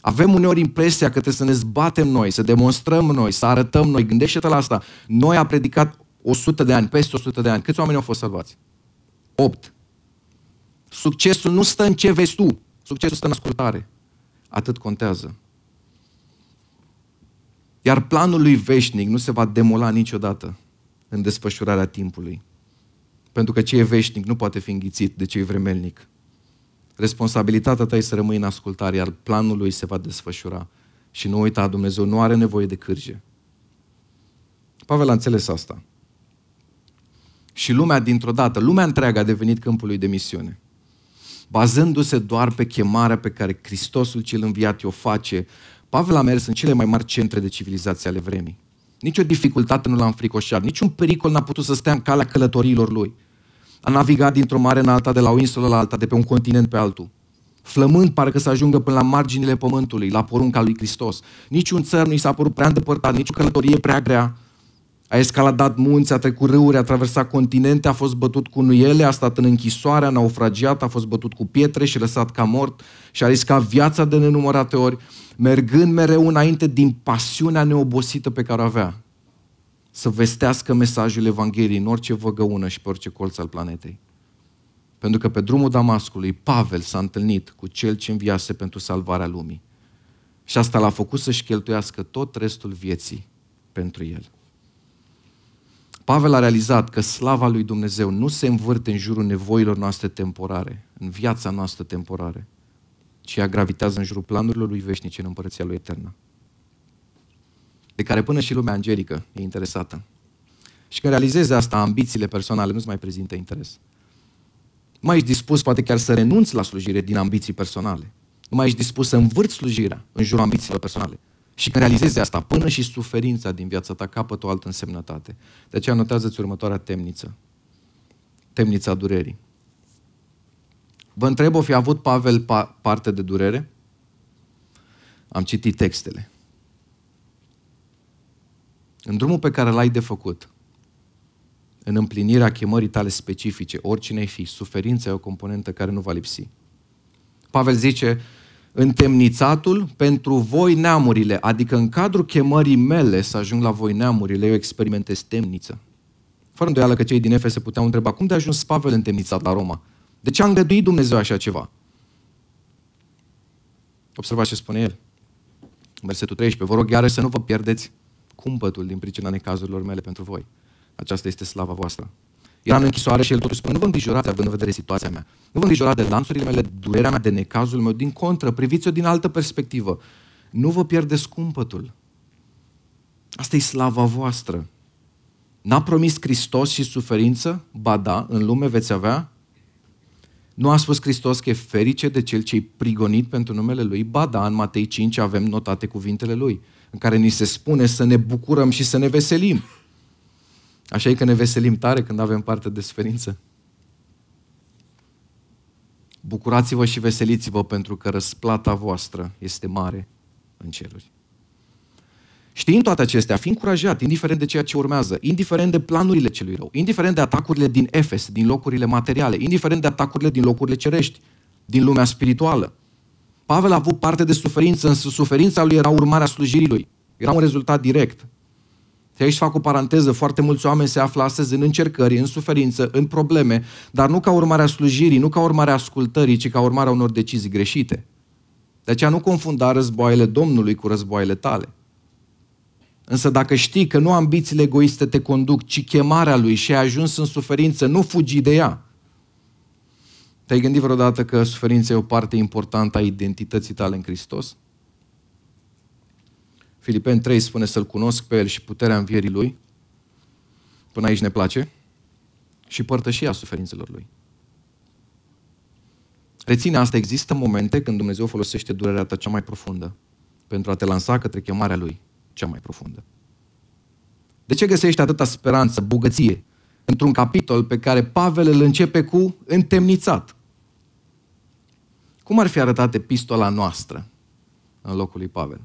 Speaker 1: Avem uneori impresia că trebuie să ne zbatem noi, să demonstrăm noi, să arătăm noi. Gândește-te la asta. Noi a predicat 100 de ani, peste 100 de ani. Câți oameni au fost salvați? 8. Succesul nu stă în ce vezi tu. Succesul stă în ascultare. Atât contează. Iar planul lui veșnic nu se va demola niciodată în desfășurarea timpului. Pentru că ce e veșnic nu poate fi înghițit de ce e vremelnic. Responsabilitatea ta e să rămâi în ascultare, iar planul lui se va desfășura. Și nu uita, Dumnezeu nu are nevoie de cârje. Pavel a înțeles asta. Și lumea dintr-o dată, lumea întreagă a devenit câmpul lui de misiune. Bazându-se doar pe chemarea pe care Hristosul cel înviat o face, Pavel a mers în cele mai mari centre de civilizație ale vremii. Nici o dificultate nu l-a înfricoșat, niciun pericol n-a putut să stea în calea călătoriilor lui. A navigat dintr-o mare în alta, de la o insulă la alta, de pe un continent pe altul. Flămând parcă să ajungă până la marginile pământului, la porunca lui Hristos. Niciun țăr nu i s-a părut prea îndepărtat, nici o călătorie prea grea. A escaladat munți, a trecut râuri, a traversat continente, a fost bătut cu nuiele, a stat în închisoare, a naufragiat, a fost bătut cu pietre și lăsat ca mort și a riscat viața de nenumărate ori mergând mereu înainte din pasiunea neobosită pe care o avea, să vestească mesajul Evangheliei în orice văgăună și pe orice colț al planetei. Pentru că pe drumul Damascului, Pavel s-a întâlnit cu cel ce înviase pentru salvarea lumii. Și asta l-a făcut să-și cheltuiască tot restul vieții pentru el. Pavel a realizat că slava lui Dumnezeu nu se învârte în jurul nevoilor noastre temporare, în viața noastră temporare, ci ea gravitează în jurul planurilor lui veșnice în împărăția lui eternă. De care până și lumea angelică e interesată. Și când realizezi asta, ambițiile personale nu-ți mai prezintă interes. Nu mai ești dispus poate chiar să renunți la slujire din ambiții personale. Nu mai ești dispus să învârți slujirea în jurul ambițiilor personale. Și când realizezi asta, până și suferința din viața ta capătă o altă însemnătate. De aceea notează-ți următoarea temniță. Temnița durerii. Vă întreb, o fi avut Pavel pa- parte de durere? Am citit textele. În drumul pe care l-ai de făcut, în împlinirea chemării tale specifice, oricine ai fi, suferința e o componentă care nu va lipsi. Pavel zice, întemnițatul pentru voi neamurile, adică în cadrul chemării mele să ajung la voi neamurile, eu experimentez temniță. Fără îndoială că cei din Efes se puteau întreba, cum de a ajuns Pavel întemnițat la Roma? De ce a îngăduit Dumnezeu așa ceva? Observați ce spune el. Versetul 13. Vă rog iarăși să nu vă pierdeți cumpătul din pricina necazurilor mele pentru voi. Aceasta este slava voastră. Era în închisoare și el totuși spune, nu vă îngrijorați având în vedere situația mea. Nu vă îngrijorați de lanțurile mele, durerea mea, de necazul meu. Din contră, priviți-o din altă perspectivă. Nu vă pierdeți cumpătul. Asta e slava voastră. N-a promis Hristos și suferință? Ba da, în lume veți avea nu a spus Hristos că e ferice de cel ce-i prigonit pentru numele Lui? Ba da, în Matei 5 avem notate cuvintele Lui, în care ni se spune să ne bucurăm și să ne veselim. Așa e că ne veselim tare când avem parte de suferință. Bucurați-vă și veseliți-vă pentru că răsplata voastră este mare în ceruri. Știind toate acestea, fi încurajat, indiferent de ceea ce urmează, indiferent de planurile celui rău, indiferent de atacurile din Efes, din locurile materiale, indiferent de atacurile din locurile cerești, din lumea spirituală. Pavel a avut parte de suferință, însă suferința lui era urmarea slujirii lui. Era un rezultat direct. Și aici fac o paranteză, foarte mulți oameni se află astăzi în încercări, în suferință, în probleme, dar nu ca urmare a slujirii, nu ca urmare a ascultării, ci ca urmare a unor decizii greșite. De aceea nu confunda războaiele Domnului cu războaiele tale. Însă dacă știi că nu ambițiile egoiste te conduc, ci chemarea lui și ai ajuns în suferință, nu fugi de ea. Te-ai gândit vreodată că suferința e o parte importantă a identității tale în Hristos? Filipeni 3 spune să-L cunosc pe El și puterea învierii Lui. Până aici ne place. Și părtășia suferințelor Lui. Reține asta, există momente când Dumnezeu folosește durerea ta cea mai profundă pentru a te lansa către chemarea Lui cea mai profundă. De ce găsești atâta speranță, bogăție, într-un capitol pe care Pavel îl începe cu întemnițat? Cum ar fi arătat epistola noastră în locul lui Pavel?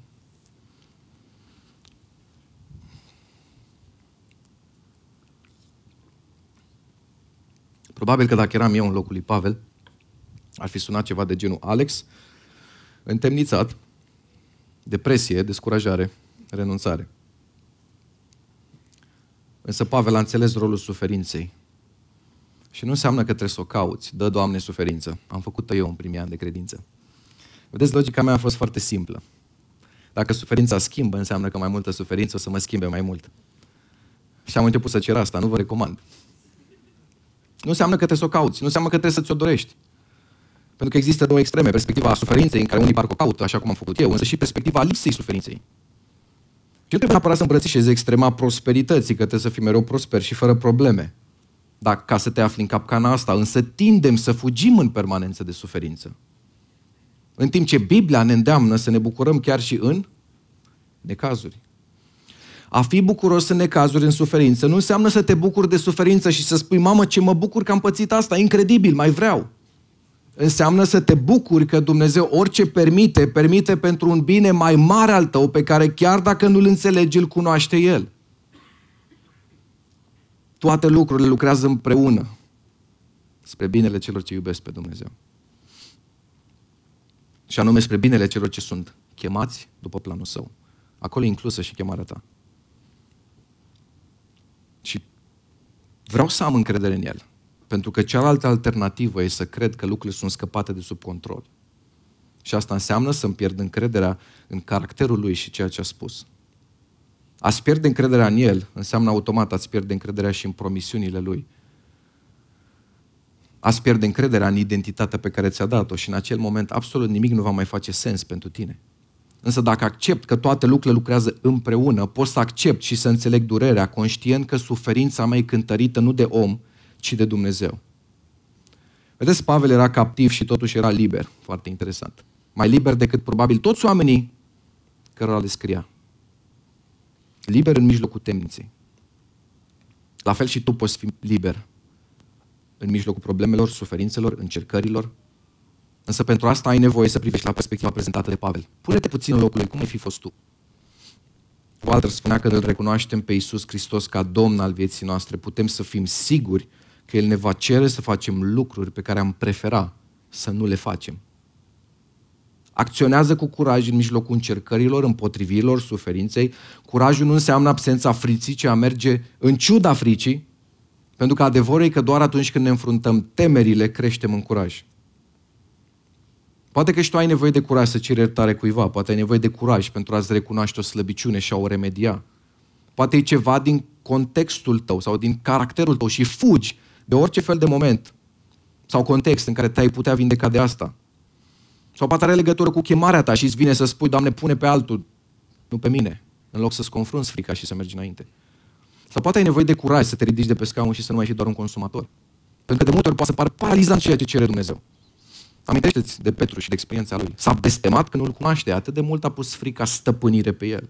Speaker 1: Probabil că dacă eram eu în locul lui Pavel, ar fi sunat ceva de genul Alex, întemnițat, depresie, descurajare, renunțare. Însă Pavel a înțeles rolul suferinței. Și nu înseamnă că trebuie să o cauți. Dă, Doamne, suferință. Am făcut-o eu în primii ani de credință. Vedeți, logica mea a fost foarte simplă. Dacă suferința schimbă, înseamnă că mai multă suferință o să mă schimbe mai mult. Și am început să cer asta, nu vă recomand. Nu înseamnă că trebuie să o cauți, nu înseamnă că trebuie să ți-o dorești. Pentru că există două extreme, perspectiva suferinței, în care unii parcă o caută, așa cum am făcut eu, însă și perspectiva lipsei suferinței. Și nu trebuie neapărat să îmbrățișezi extrema prosperității, că trebuie să fii mereu prosper și fără probleme. Dar ca să te afli în capcana asta, însă tindem să fugim în permanență de suferință. În timp ce Biblia ne îndeamnă să ne bucurăm chiar și în necazuri. A fi bucuros în necazuri, în suferință, nu înseamnă să te bucuri de suferință și să spui, mamă, ce mă bucur că am pățit asta, incredibil, mai vreau. Înseamnă să te bucuri că Dumnezeu orice permite, permite pentru un bine mai mare al tău, pe care chiar dacă nu-l înțelegi, îl cunoaște El. Toate lucrurile lucrează împreună spre binele celor ce iubesc pe Dumnezeu. Și anume spre binele celor ce sunt chemați după planul său. Acolo e inclusă și chemarea ta. Vreau să am încredere în El. Pentru că cealaltă alternativă e să cred că lucrurile sunt scăpate de sub control. Și asta înseamnă să-mi pierd încrederea în caracterul lui și ceea ce a spus. A-ți pierde încrederea în el înseamnă automat a-ți pierde încrederea și în promisiunile lui. A-ți pierde încrederea în identitatea pe care ți-a dat-o și în acel moment absolut nimic nu va mai face sens pentru tine. Însă dacă accept că toate lucrurile lucrează împreună, pot să accept și să înțeleg durerea, conștient că suferința mea e cântărită nu de om, ci de Dumnezeu. Vedeți, Pavel era captiv și totuși era liber. Foarte interesant. Mai liber decât probabil toți oamenii cărora le scria. Liber în mijlocul temniței. La fel și tu poți fi liber în mijlocul problemelor, suferințelor, încercărilor. Însă pentru asta ai nevoie să privești la perspectiva prezentată de Pavel. Pune-te puțin în locul lui, cum ai fi fost tu? Walter spunea că îl recunoaștem pe Iisus Hristos ca Domn al vieții noastre, putem să fim siguri că El ne va cere să facem lucruri pe care am prefera să nu le facem. Acționează cu curaj în mijlocul încercărilor, împotrivirilor, suferinței. Curajul nu înseamnă absența friții, ci a merge în ciuda fricii, pentru că adevărul e că doar atunci când ne înfruntăm temerile, creștem în curaj. Poate că și tu ai nevoie de curaj să ceri iertare cuiva, poate ai nevoie de curaj pentru a-ți recunoaște o slăbiciune și a o remedia. Poate e ceva din contextul tău sau din caracterul tău și fugi de orice fel de moment sau context în care te-ai putea vindeca de asta. Sau poate are legătură cu chemarea ta și îți vine să spui, Doamne, pune pe altul, nu pe mine, în loc să-ți confrunți frica și să mergi înainte. Sau poate ai nevoie de curaj să te ridici de pe scaun și să nu mai fii doar un consumator. Pentru că de multe ori poate să pară paralizant ceea ce cere Dumnezeu. Amintește-ți de Petru și de experiența lui. S-a bestemat că nu-l cunoaște, atât de mult a pus frica stăpânire pe el.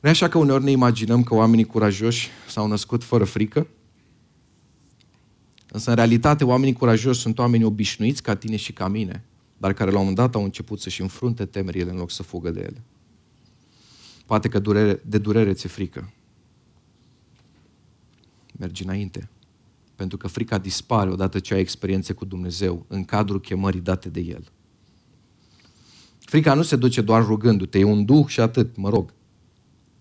Speaker 1: Nu e așa că uneori ne imaginăm că oamenii curajoși s-au născut fără frică? Însă, în realitate, oamenii curajoși sunt oameni obișnuiți ca tine și ca mine, dar care la un moment dat au început să-și înfrunte temerile în loc să fugă de ele. Poate că durere, de durere ți-e frică. Mergi înainte. Pentru că frica dispare odată ce ai experiențe cu Dumnezeu în cadrul chemării date de El. Frica nu se duce doar rugându-te, e un duh și atât, mă rog.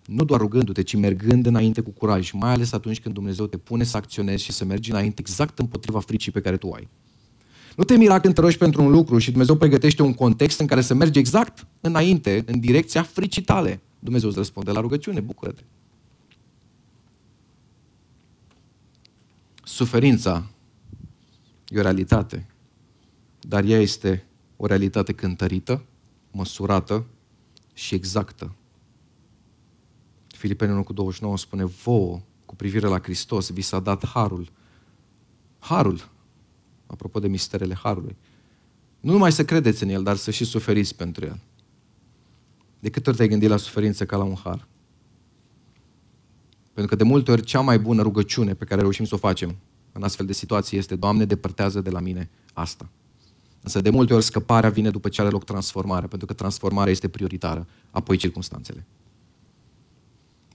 Speaker 1: Nu doar rugându-te, ci mergând înainte cu curaj, mai ales atunci când Dumnezeu te pune să acționezi și să mergi înainte exact împotriva fricii pe care tu o ai. Nu te mira când te rogi pentru un lucru și Dumnezeu pregătește un context în care să mergi exact înainte, în direcția fricii tale. Dumnezeu îți răspunde la rugăciune, bucură-te. Suferința e o realitate, dar ea este o realitate cântărită, măsurată și exactă. Filipeni 1 cu 29 spune, vouă, cu privire la Hristos, vi s-a dat harul. Harul, apropo de misterele harului. Nu numai să credeți în el, dar să și suferiți pentru el. De câte ori te-ai gândit la suferință ca la un har? Pentru că de multe ori cea mai bună rugăciune pe care reușim să o facem în astfel de situații este Doamne, depărtează de la mine asta. Însă de multe ori scăparea vine după ce are loc transformarea, pentru că transformarea este prioritară, apoi circunstanțele.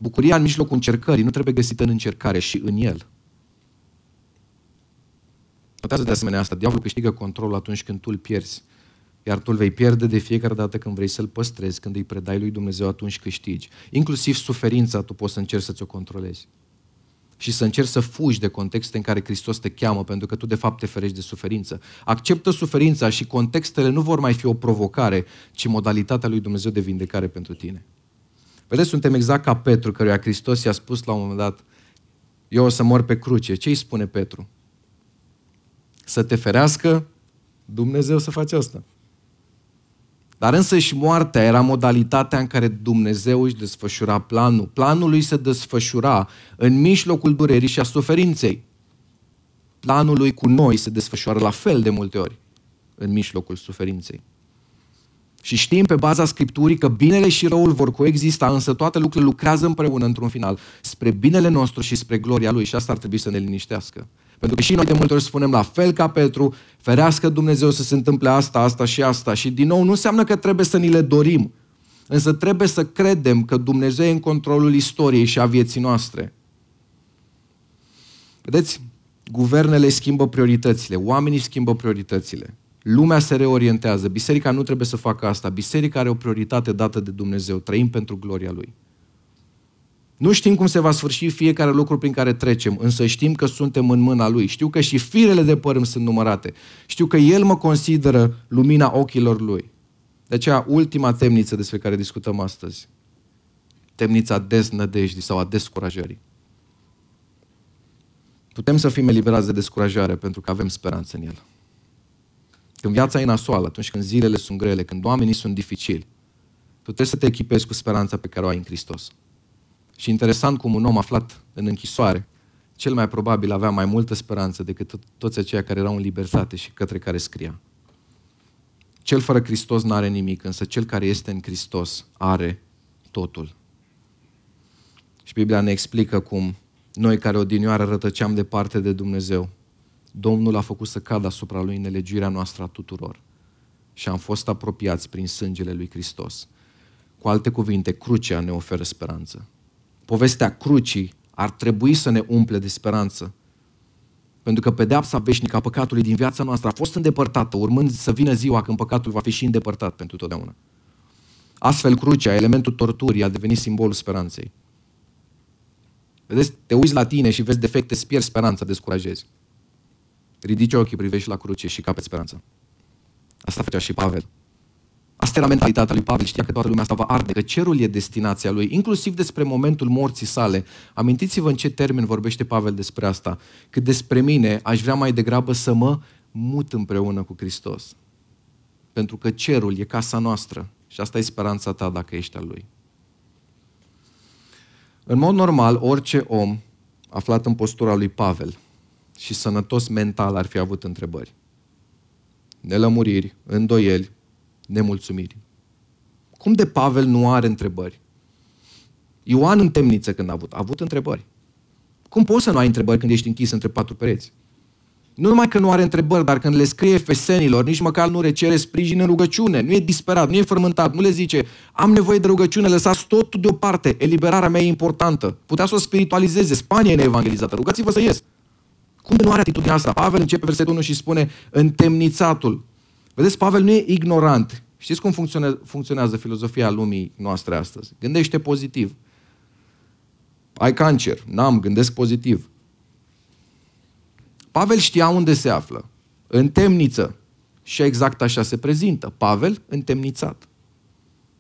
Speaker 1: Bucuria în mijlocul încercării nu trebuie găsită în încercare și în el. Notează de asemenea asta, diavolul câștigă controlul atunci când tu îl pierzi. Iar tu îl vei pierde de fiecare dată când vrei să-l păstrezi, când îi predai lui Dumnezeu, atunci câștigi. Inclusiv suferința tu poți să încerci să ți-o controlezi. Și să încerci să fugi de contexte în care Hristos te cheamă, pentru că tu de fapt te ferești de suferință. Acceptă suferința și contextele nu vor mai fi o provocare, ci modalitatea lui Dumnezeu de vindecare pentru tine. Vedeți, suntem exact ca Petru, căruia Hristos i-a spus la un moment dat, eu o să mor pe cruce. Ce îi spune Petru? Să te ferească Dumnezeu să faci asta. Dar însă și moartea era modalitatea în care Dumnezeu își desfășura planul. Planul lui se desfășura în mijlocul durerii și a suferinței. Planul lui cu noi se desfășoară la fel de multe ori în mijlocul suferinței. Și știm pe baza Scripturii că binele și răul vor coexista, însă toate lucrurile lucrează împreună într-un final, spre binele nostru și spre gloria Lui. Și asta ar trebui să ne liniștească. Pentru că și noi de multe ori spunem la fel ca Petru, ferească Dumnezeu să se întâmple asta, asta și asta. Și din nou nu înseamnă că trebuie să ni le dorim, însă trebuie să credem că Dumnezeu e în controlul istoriei și a vieții noastre. Vedeți, guvernele schimbă prioritățile, oamenii schimbă prioritățile. Lumea se reorientează. Biserica nu trebuie să facă asta. Biserica are o prioritate dată de Dumnezeu. Trăim pentru gloria Lui. Nu știm cum se va sfârși fiecare lucru prin care trecem, însă știm că suntem în mâna Lui. Știu că și firele de păr îmi sunt numărate. Știu că El mă consideră lumina ochilor Lui. De aceea, ultima temniță despre care discutăm astăzi. Temnița deznădejdii sau a descurajării. Putem să fim eliberați de descurajare pentru că avem speranță în El. Când viața e nasoală, atunci când zilele sunt grele, când oamenii sunt dificili, tu trebuie să te echipezi cu speranța pe care o ai în Hristos. Și interesant cum un om aflat în închisoare, cel mai probabil avea mai multă speranță decât toți aceia care erau în libertate și către care scria. Cel fără Hristos nu are nimic, însă cel care este în Hristos are totul. Și Biblia ne explică cum noi care odinioară rătăceam departe de Dumnezeu, Domnul a făcut să cadă asupra lui nelegiuirea noastră a tuturor. Și am fost apropiați prin sângele lui Hristos. Cu alte cuvinte, crucea ne oferă speranță. Povestea crucii ar trebui să ne umple de speranță. Pentru că pedeapsa veșnică a păcatului din viața noastră a fost îndepărtată, urmând să vină ziua când păcatul va fi și îndepărtat pentru totdeauna. Astfel, crucea, elementul torturii, a devenit simbolul speranței. Vedeți, te uiți la tine și vezi defecte, îți pierzi speranța, descurajezi. Ridici ochii, privești la cruce și capeți speranța. Asta făcea și Pavel. Asta era mentalitatea lui Pavel, știa că toată lumea asta va arde, că cerul e destinația lui, inclusiv despre momentul morții sale. Amintiți-vă în ce termen vorbește Pavel despre asta. Că despre mine aș vrea mai degrabă să mă mut împreună cu Hristos. Pentru că cerul e casa noastră și asta e speranța ta dacă ești al lui. În mod normal, orice om aflat în postura lui Pavel și sănătos mental ar fi avut întrebări. Nelămuriri, îndoieli, nemulțumiri. Cum de Pavel nu are întrebări? Ioan în temniță când a avut, a avut întrebări. Cum poți să nu ai întrebări când ești închis între patru pereți? Nu numai că nu are întrebări, dar când le scrie fesenilor, nici măcar nu recere sprijin în rugăciune, nu e disperat, nu e frământat, nu le zice am nevoie de rugăciune, lăsați totul deoparte, eliberarea mea e importantă. Putea să o spiritualizeze, Spania e neevangelizată, rugați-vă să ies. Cum de nu are atitudinea asta? Pavel începe versetul 1 și spune întemnițatul. Vedeți, Pavel nu e ignorant. Știți cum funcționează, funcționează filozofia lumii noastre astăzi? Gândește pozitiv. Ai cancer, n-am, gândesc pozitiv. Pavel știa unde se află. În temniță. Și exact așa se prezintă. Pavel întemnițat.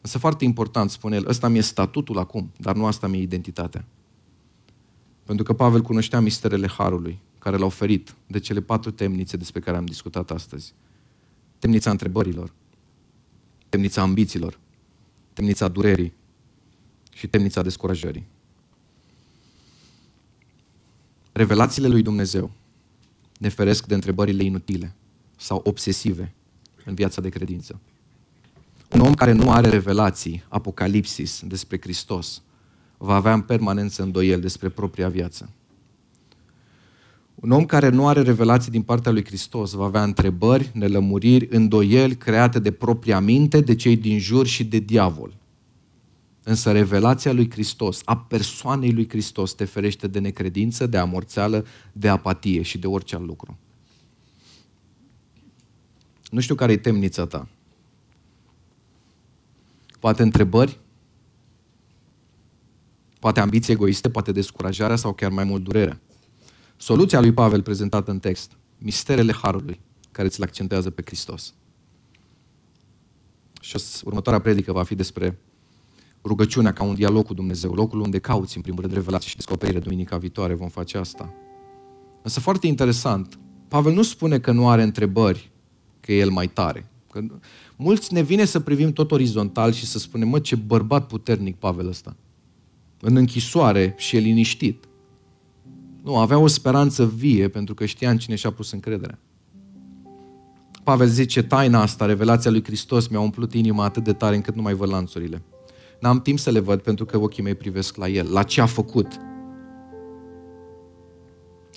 Speaker 1: Însă foarte important, spune el, ăsta mi-e statutul acum, dar nu asta mi-e identitatea. Pentru că Pavel cunoștea misterele Harului, care l-a oferit de cele patru temnițe despre care am discutat astăzi. Temnița întrebărilor, temnița ambițiilor, temnița durerii și temnița descurajării. Revelațiile lui Dumnezeu ne feresc de întrebările inutile sau obsesive în viața de credință. Un om care nu are revelații, apocalipsis despre Hristos, va avea în permanență îndoiel despre propria viață. Un om care nu are revelații din partea lui Hristos va avea întrebări, nelămuriri, îndoieli create de propria minte, de cei din jur și de diavol. Însă revelația lui Hristos, a persoanei lui Hristos, te ferește de necredință, de amorțeală, de apatie și de orice alt lucru. Nu știu care e temnița ta. Poate întrebări, poate ambiții egoiste, poate descurajarea sau chiar mai mult durerea. Soluția lui Pavel prezentată în text, misterele Harului, care ți-l accentează pe Hristos. Și următoarea predică va fi despre rugăciunea ca un dialog cu Dumnezeu, locul unde cauți, în primul rând, revelație și descoperire. Duminica viitoare vom face asta. Însă foarte interesant, Pavel nu spune că nu are întrebări, că e el mai tare. Că mulți ne vine să privim tot orizontal și să spunem, mă, ce bărbat puternic Pavel ăsta. În închisoare și e liniștit. Nu, avea o speranță vie pentru că știa în cine și-a pus încrederea. Pavel zice, taina asta, revelația lui Hristos mi-a umplut inima atât de tare încât nu mai văd lanțurile. N-am timp să le văd pentru că ochii mei privesc la El, la ce a făcut.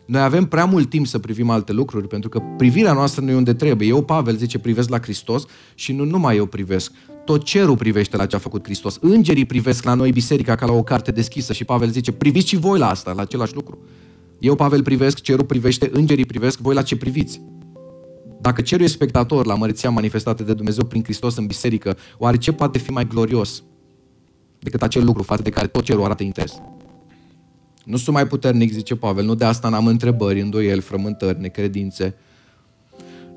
Speaker 1: Noi avem prea mult timp să privim alte lucruri, pentru că privirea noastră nu e unde trebuie. Eu, Pavel, zice, privesc la Hristos și nu numai eu privesc. Tot cerul privește la ce a făcut Hristos. Îngerii privesc la noi biserica ca la o carte deschisă și Pavel zice, priviți și voi la asta, la același lucru. Eu, Pavel, privesc, cerul privește, îngerii privesc, voi la ce priviți? Dacă cerul e spectator la măreția manifestată de Dumnezeu prin Hristos în biserică, oare ce poate fi mai glorios decât acel lucru față de care tot cerul arată interes? Nu sunt mai puternic, zice Pavel, nu de asta n-am întrebări, îndoieli, frământări, necredințe.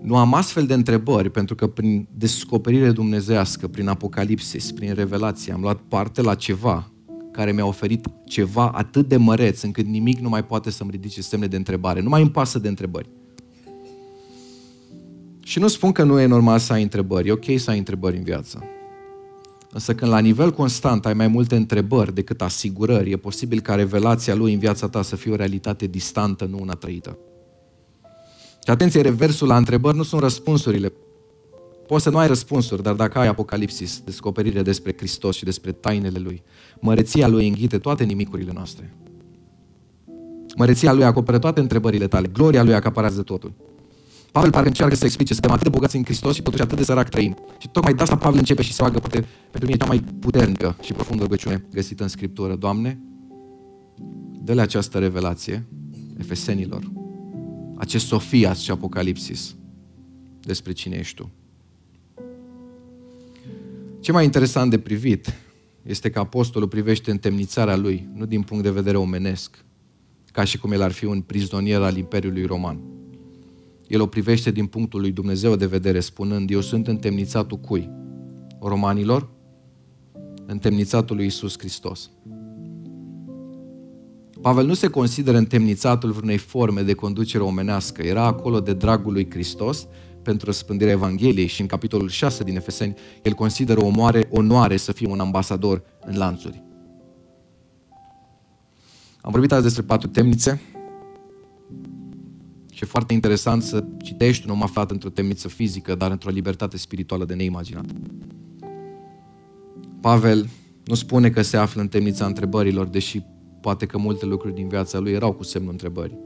Speaker 1: Nu am astfel de întrebări pentru că prin descoperire dumnezească, prin apocalipsis, prin revelație, am luat parte la ceva care mi-a oferit ceva atât de măreț încât nimic nu mai poate să-mi ridice semne de întrebare. Nu mai îmi pasă de întrebări. Și nu spun că nu e normal să ai întrebări, e ok să ai întrebări în viață. Însă când la nivel constant ai mai multe întrebări decât asigurări, e posibil ca revelația lui în viața ta să fie o realitate distantă, nu una trăită. Și atenție, reversul la întrebări nu sunt răspunsurile. Poți să nu ai răspunsuri, dar dacă ai apocalipsis, descoperire despre Hristos și despre tainele Lui, măreția Lui înghite toate nimicurile noastre. Măreția Lui acoperă toate întrebările tale, gloria Lui acaparează totul. Pavel parcă încearcă să explice, suntem atât de bogați în Hristos și totuși atât de sărac trăim. Și tocmai de asta Pavel începe și se roagă, poate pentru mine cea mai puternică și profundă rugăciune găsită în Scriptură. Doamne, dă-le această revelație efesenilor, acest Sofias și Apocalipsis despre cine ești Tu. Ce mai interesant de privit este că apostolul privește întemnițarea lui, nu din punct de vedere omenesc, ca și cum el ar fi un prizonier al Imperiului Roman. El o privește din punctul lui Dumnezeu de vedere, spunând, eu sunt întemnițatul cui? Romanilor? Întemnițatul lui Isus Hristos. Pavel nu se consideră întemnițatul vreunei forme de conducere omenească. Era acolo de dragul lui Hristos pentru răspândirea Evangheliei și în capitolul 6 din Efeseni, el consideră o mare onoare să fie un ambasador în lanțuri. Am vorbit azi despre patru temnițe, și e foarte interesant să citești un om aflat într-o temniță fizică, dar într-o libertate spirituală de neimaginat. Pavel nu spune că se află în temnița întrebărilor, deși poate că multe lucruri din viața lui erau cu semnul întrebării.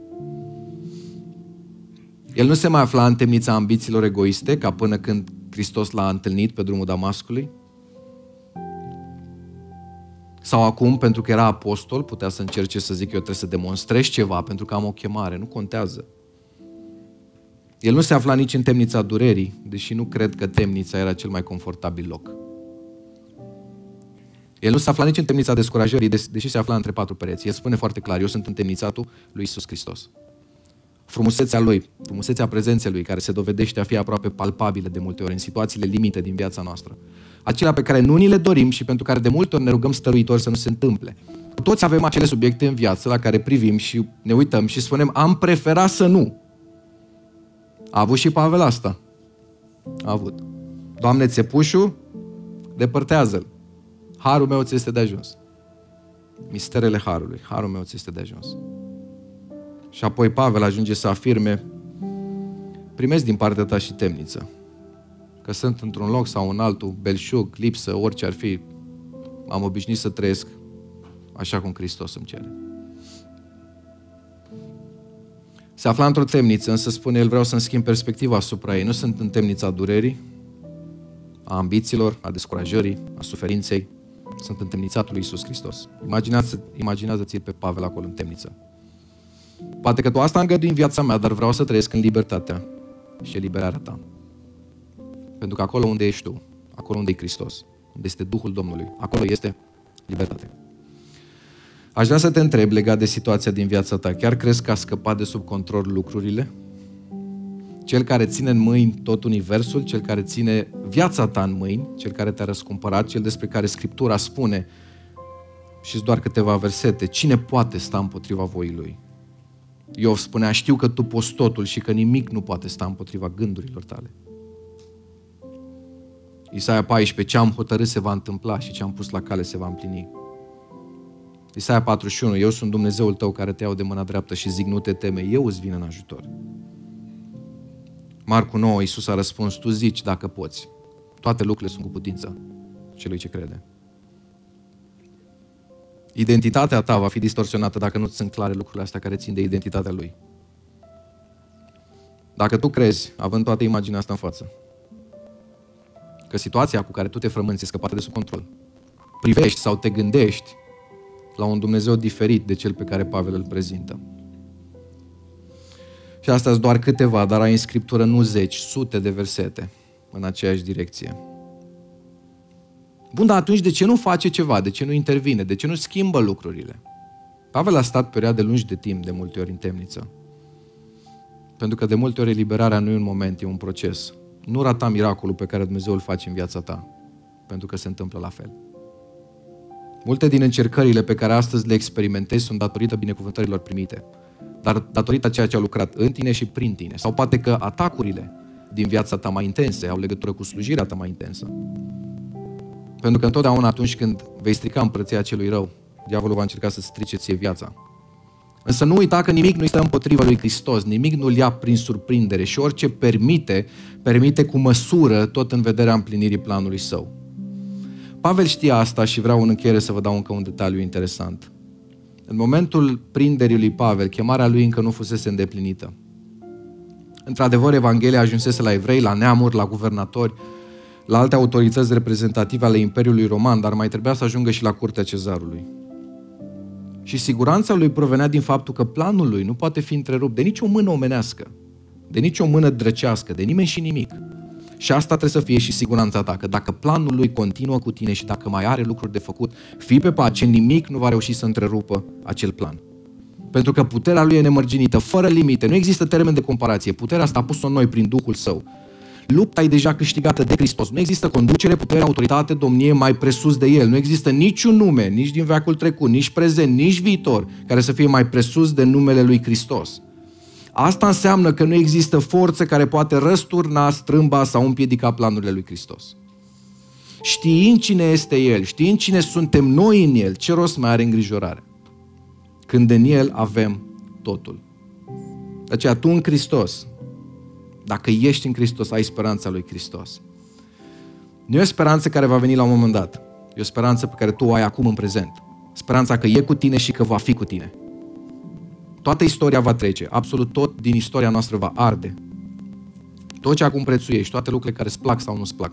Speaker 1: El nu se mai afla în temnița ambițiilor egoiste, ca până când Hristos l-a întâlnit pe drumul Damascului. Sau acum, pentru că era apostol, putea să încerce să zic eu trebuie să demonstrez ceva pentru că am o chemare, nu contează. El nu se afla nici în temnița durerii, deși nu cred că temnița era cel mai confortabil loc. El nu se afla nici în temnița descurajării, deși se afla între patru pereți. El spune foarte clar, eu sunt în temnițatul lui Isus Hristos. Frumusețea lui, frumusețea prezenței lui, care se dovedește a fi aproape palpabilă de multe ori în situațiile limite din viața noastră, acelea pe care nu ni le dorim și pentru care de multe ori ne rugăm stăruitor să nu se întâmple. Toți avem acele subiecte în viață la care privim și ne uităm și spunem, am preferat să nu. A avut și Pavel asta. A avut. Doamne, țepușul, depărtează-l. Harul meu ți este de ajuns. Misterele Harului. Harul meu ți este de ajuns. Și apoi Pavel ajunge să afirme, primesc din partea ta și temniță. Că sunt într-un loc sau în altul, belșug, lipsă, orice ar fi, am obișnuit să trăiesc așa cum Hristos îmi cere. Se afla într-o temniță, însă spune el, vreau să-mi schimb perspectiva asupra ei. Nu sunt în temnița durerii, a ambițiilor, a descurajării, a suferinței. Sunt în temnițatul lui Iisus Hristos. Imaginează, imaginează-ți pe Pavel acolo în temniță. Poate că tu asta îngădui în viața mea, dar vreau să trăiesc în libertatea și eliberarea ta. Pentru că acolo unde ești tu, acolo unde e Hristos, unde este Duhul Domnului, acolo este libertate. Aș vrea să te întreb legat de situația din viața ta. Chiar crezi că a scăpat de sub control lucrurile? Cel care ține în mâini tot universul, cel care ține viața ta în mâini, cel care te-a răscumpărat, cel despre care Scriptura spune și doar câteva versete, cine poate sta împotriva voii lui? Iov spunea, știu că tu poți totul și că nimic nu poate sta împotriva gândurilor tale. Isaia 14, ce am hotărât se va întâmpla și ce am pus la cale se va împlini. Isaia 41, eu sunt Dumnezeul tău care te iau de mâna dreaptă și zic nu te teme, eu îți vin în ajutor. Marcu 9, Iisus a răspuns, tu zici dacă poți. Toate lucrurile sunt cu putință celui ce crede. Identitatea ta va fi distorsionată dacă nu sunt clare lucrurile astea care țin de identitatea lui. Dacă tu crezi, având toată imaginea asta în față, că situația cu care tu te frămânți e scăpată de sub control, privești sau te gândești la un Dumnezeu diferit de cel pe care Pavel îl prezintă. Și asta sunt doar câteva, dar ai în Scriptură nu zeci, sute de versete în aceeași direcție. Bun, dar atunci de ce nu face ceva? De ce nu intervine? De ce nu schimbă lucrurile? Pavel a stat perioade lungi de timp, de multe ori, în temniță. Pentru că de multe ori eliberarea nu e un moment, e un proces. Nu rata miracolul pe care Dumnezeu îl face în viața ta, pentru că se întâmplă la fel. Multe din încercările pe care astăzi le experimentezi sunt datorită binecuvântărilor primite, dar datorită ceea ce a lucrat în tine și prin tine. Sau poate că atacurile din viața ta mai intense au legătură cu slujirea ta mai intensă. Pentru că întotdeauna atunci când vei strica împărăția celui rău, diavolul va încerca să strice ție viața. Însă nu uita că nimic nu este împotriva lui Hristos, nimic nu-l ia prin surprindere și orice permite, permite cu măsură tot în vederea împlinirii planului său. Pavel știa asta și vreau în încheiere să vă dau încă un detaliu interesant. În momentul prinderii lui Pavel, chemarea lui încă nu fusese îndeplinită. Într-adevăr, Evanghelia ajunsese la evrei, la neamuri, la guvernatori, la alte autorități reprezentative ale Imperiului Roman, dar mai trebuia să ajungă și la curtea cezarului. Și siguranța lui provenea din faptul că planul lui nu poate fi întrerupt de nicio mână omenească, de nicio mână drăcească, de nimeni și nimic. Și asta trebuie să fie și siguranța ta, că dacă planul lui continuă cu tine și dacă mai are lucruri de făcut, fii pe pace, nimic nu va reuși să întrerupă acel plan. Pentru că puterea lui e nemărginită, fără limite, nu există termen de comparație. Puterea asta a pus-o noi prin Duhul Său. Lupta e deja câștigată de Hristos. Nu există conducere, putere, autoritate, domnie mai presus de El. Nu există niciun nume, nici din veacul trecut, nici prezent, nici viitor, care să fie mai presus de numele lui Hristos. Asta înseamnă că nu există forță care poate răsturna, strâmba sau împiedica planurile lui Hristos. Știind cine este El, știind cine suntem noi în El, ce rost mai are îngrijorare? Când în El avem totul. De aceea tu în Hristos, dacă ești în Hristos, ai speranța lui Hristos. Nu e o speranță care va veni la un moment dat. E o speranță pe care tu o ai acum în prezent. Speranța că e cu tine și că va fi cu tine. Toată istoria va trece, absolut tot din istoria noastră va arde. Tot ce acum prețuiești, toate lucrurile care îți plac sau nu îți plac.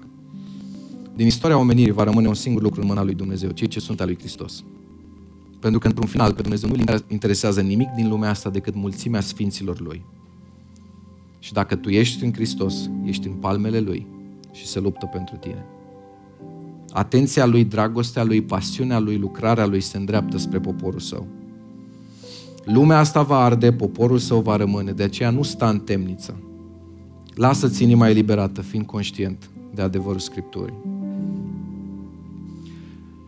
Speaker 1: Din istoria omenirii va rămâne un singur lucru în mâna lui Dumnezeu, cei ce sunt al lui Hristos. Pentru că, într-un final, pe Dumnezeu nu îl interesează nimic din lumea asta decât mulțimea sfinților Lui. Și dacă tu ești în Hristos, ești în palmele Lui și se luptă pentru tine. Atenția Lui, dragostea Lui, pasiunea Lui, lucrarea Lui se îndreaptă spre poporul Său. Lumea asta va arde, poporul său va rămâne, de aceea nu sta în temniță. Lasă-ți inima eliberată, fiind conștient de adevărul Scripturii.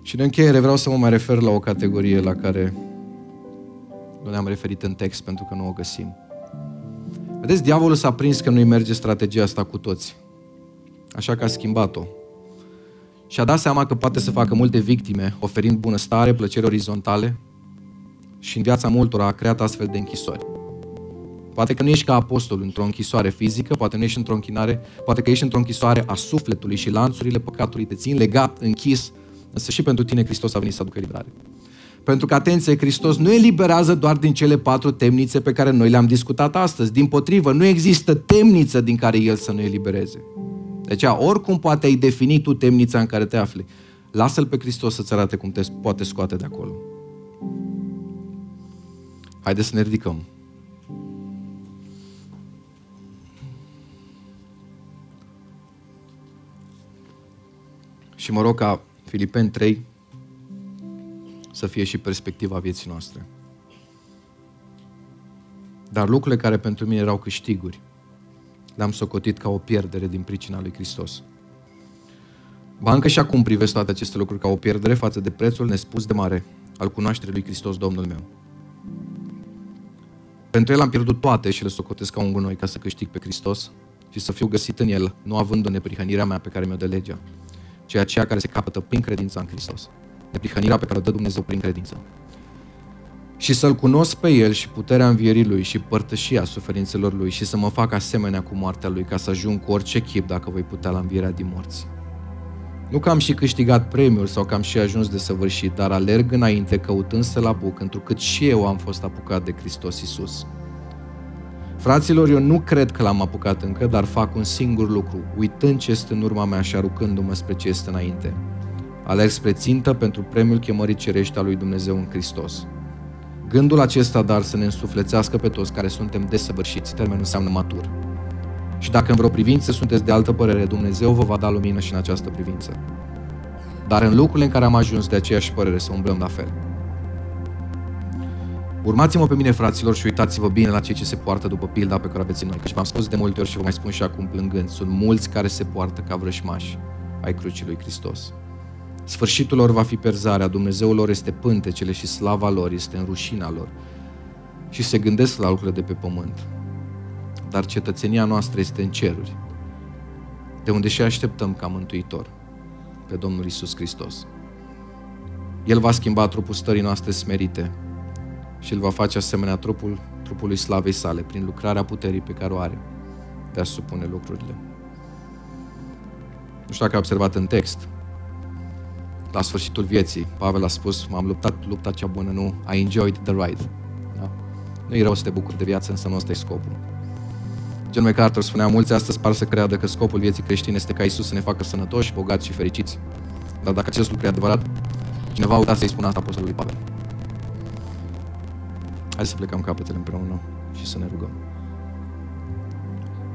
Speaker 1: Și în încheiere vreau să mă mai refer la o categorie la care nu ne-am referit în text pentru că nu o găsim. Vedeți, diavolul s-a prins că nu-i merge strategia asta cu toți. Așa că a schimbat-o. Și a dat seama că poate să facă multe victime, oferind bunăstare, plăceri orizontale și în viața multora a creat astfel de închisori. Poate că nu ești ca apostol într-o închisoare fizică, poate nu ești într-o închinare, poate că ești într-o închisoare a sufletului și lanțurile păcatului te țin legat, închis, însă și pentru tine Hristos a venit să aducă liberare. Pentru că, atenție, Hristos nu eliberează doar din cele patru temnițe pe care noi le-am discutat astăzi. Din potrivă, nu există temniță din care El să nu elibereze. Deci, oricum poate ai defini tu temnița în care te afli. Lasă-L pe Hristos să-ți arate cum te poate scoate de acolo. Haideți să ne ridicăm. Și mă rog ca Filipeni 3 să fie și perspectiva vieții noastre. Dar lucrurile care pentru mine erau câștiguri, le-am socotit ca o pierdere din pricina lui Hristos. Bancă și acum privesc toate aceste lucruri ca o pierdere față de prețul nespus de mare al cunoașterii lui Hristos, Domnul meu. Pentru el am pierdut toate și le socotesc ca un gunoi ca să câștig pe Hristos și să fiu găsit în el, nu având o neprihănirea mea pe care mi-o dă legea, ci aceea care se capătă prin credința în Hristos. Neprihănirea pe care o dă Dumnezeu prin credință. Și să-L cunosc pe El și puterea învierii Lui și părtășia suferințelor Lui și să mă fac asemenea cu moartea Lui ca să ajung cu orice chip dacă voi putea la învierea din morți. Nu că am și câștigat premiul sau că am și ajuns de săvârșit, dar alerg înainte căutând să-L apuc, întrucât și eu am fost apucat de Hristos Isus. Fraților, eu nu cred că l-am apucat încă, dar fac un singur lucru, uitând ce este în urma mea și aruncându-mă spre ce este înainte. Alerg spre țintă pentru premiul chemării cerești a lui Dumnezeu în Hristos. Gândul acesta, dar, să ne însuflețească pe toți care suntem desăvârșiți, termenul înseamnă matur. Și dacă în vreo privință sunteți de altă părere, Dumnezeu vă va da lumină și în această privință. Dar în lucrurile în care am ajuns de aceeași părere, să umblăm la fel. Urmați-mă pe mine, fraților, și uitați-vă bine la cei ce se poartă după pilda pe care aveți în noi. Căci v-am spus de multe ori și vă mai spun și acum plângând. Sunt mulți care se poartă ca vrășmași ai crucii lui Hristos. Sfârșitul lor va fi perzarea, Dumnezeul lor este pântecele și slava lor este în rușina lor. Și se gândesc la lucrurile de pe pământ. Dar cetățenia noastră este în ceruri, de unde și așteptăm ca mântuitor pe Domnul Isus Hristos. El va schimba trupul stării noastre smerite și îl va face asemenea trupul, trupului slavei sale, prin lucrarea puterii pe care o are de a supune lucrurile. Nu știu dacă ai observat în text, la sfârșitul vieții, Pavel a spus, m-am luptat lupta cea bună, nu, I enjoyed the ride. Da? Nu e rău să te bucuri de viață, însă nu ăsta e scopul. John MacArthur spunea, mulți astăzi par să creadă că scopul vieții creștine este ca Isus să ne facă sănătoși, bogați și fericiți. Dar dacă acest lucru e adevărat, cineva a uitat să-i spună asta apostolului Pavel. Hai să plecăm capetele împreună și să ne rugăm.